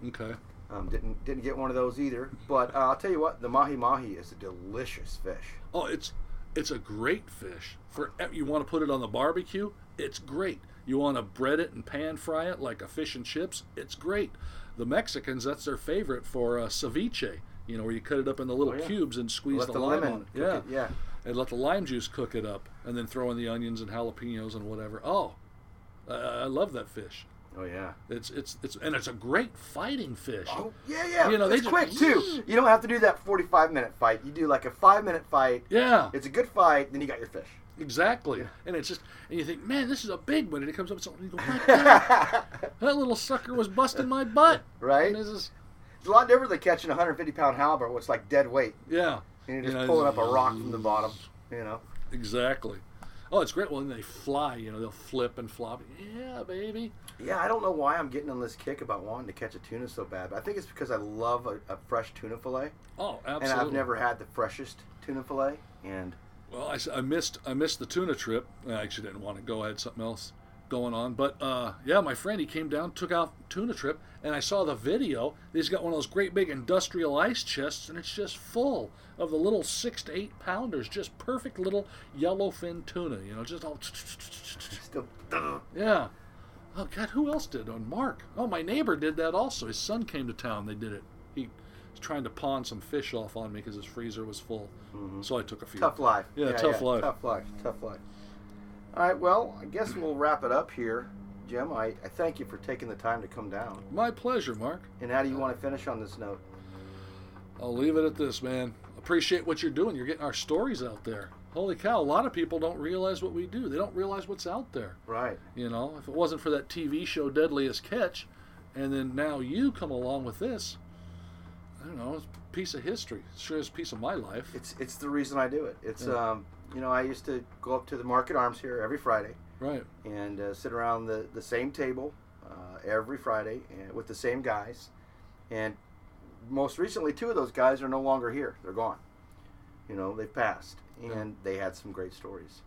okay.
Um, didn't didn't get one of those either. But uh, I'll tell you what, the mahi mahi is a delicious fish.
Oh, it's it's a great fish. For you want to put it on the barbecue, it's great. You want to bread it and pan fry it like a fish and chips, it's great. The Mexicans, that's their favorite for uh, ceviche. You know, where you cut it up into little
Oh, yeah.
cubes and squeeze the,
the
lime on it. Yeah,
it, yeah.
and let the lime juice cook it up, and then throw in the onions and jalapenos and whatever. Oh, I, I love that fish.
Oh yeah.
It's it's it's and it's a great fighting fish.
Oh yeah, yeah.
You know,
it's
just-
quick too. You don't have to do that 45 minute fight. You do like a five minute fight.
Yeah,
It's a good fight. Then you got your fish.
Exactly. And it's just, and you think, man, this is a big one. And it comes up with something, you go, my (laughs) God, that little sucker was busting my butt. (laughs)
Right?
And this is,
It's a lot different than catching a 150 pound halibut, it's like dead weight.
yeah.
And you're just
know,
pulling up a rock from the bottom, you know.
Exactly. Oh, it's great. Well, when they fly, you know, they'll flip and flop. Yeah, baby.
Yeah, I don't know why I'm getting on this kick about wanting to catch a tuna so bad, but I think it's because I love a, a fresh tuna fillet,
Oh, absolutely. and.
I've never had the freshest tuna fillet. And
Well, I, I missed I missed the tuna trip. I actually didn't want to go. I had something else going on. But uh, yeah, my friend he came down, took out tuna trip, and I saw the video. He's got one of those great big industrial ice chests, and it's just full of the little six to eight pounders, just perfect little yellowfin tuna. You know, just all.
still,
Yeah. Oh God, who else did? On Mark. Oh, my neighbor did that also. His son came to town. They did it. He was trying to pawn some fish off on me because his freezer was full. Mm-hmm. So I took a few.
tough life.
Yeah, tough life.
Tough life. Tough life. All right, well, I guess we'll wrap it up here, Jim. I, I thank you for taking the time to come down.
My pleasure, Mark.
And how do you want to finish on this note?
I'll leave it at this, man. Appreciate what you're doing. You're getting our stories out there. Holy cow, a lot of people don't realize what we do. They don't realize what's out there.
Right.
You know, if it wasn't for that TV show Deadliest Catch, and then now you come along with this, I don't know, it's a piece of history. It sure is a piece of my life.
It's it's the reason I do it. It's
Yeah.
um you know I used to go up to the Market Arms here every Friday
Right.
and uh, sit around the the same table uh, every Friday and with the same guys, and most recently two of those guys are no longer here. They're gone. You know they've passed, and they had some great stories,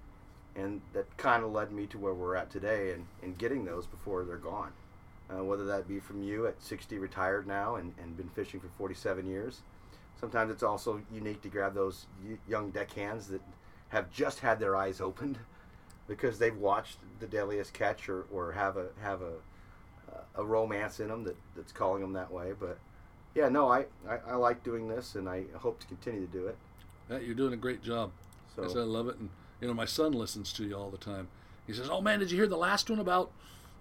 and that kind of led me to where we're at today and, and getting those before they're gone. Uh, whether that be from you at 60 retired now and, and been fishing for 47 years. Sometimes it's also unique to grab those young deckhands that have just had their eyes opened (laughs) because they've watched the deadliest catch or, or have a have a a romance in them that, that's calling them that way. But yeah, no, I, I, I like doing this and I hope to continue to do it.
Yeah, you're doing a great job.
So
Yes, I love it. And, you know, my son listens to you all the time. He says, Oh, man, did you hear the last one about,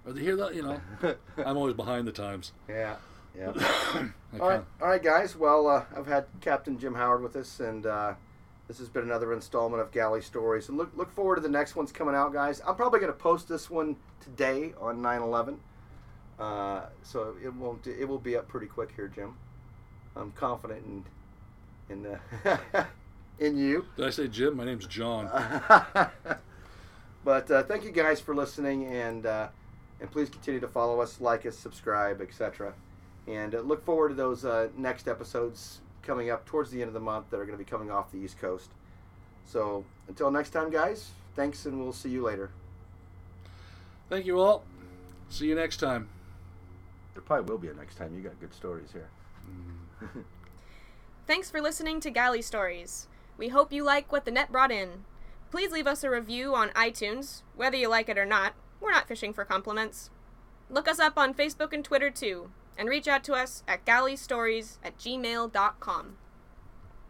or they hear that? You know, (laughs) I'm always behind the times.
yeah, yeah. (coughs) All right, all right, guys. Well, uh, I've had Captain Jim Howard with us, and uh, this has been another installment of Galley Stories. And look, look forward to the next one's coming out, guys. I'm probably going to post this one today on 9/11, uh, so it won't. It will be up pretty quick here, Jim. I'm confident in in uh, (laughs) in you.
Did I say Jim? My name's John. (laughs)
but uh, thank you guys for listening, and uh, and please continue to follow us, like us, subscribe, etc. And uh, look forward to those uh, next episodes coming up towards the end of the month that are going to be coming off the East Coast. So until next time, guys, thanks, and we'll see you later.
Thank you all. See you next time.
There probably will be a next time. You got good stories here. (laughs)
Thanks for listening to Galley Stories. We hope you like what the net brought in. Please leave us a review on iTunes, whether you like it or not. We're not fishing for compliments. Look us up on Facebook and Twitter too, and reach out to us at galleystories at gmail.com.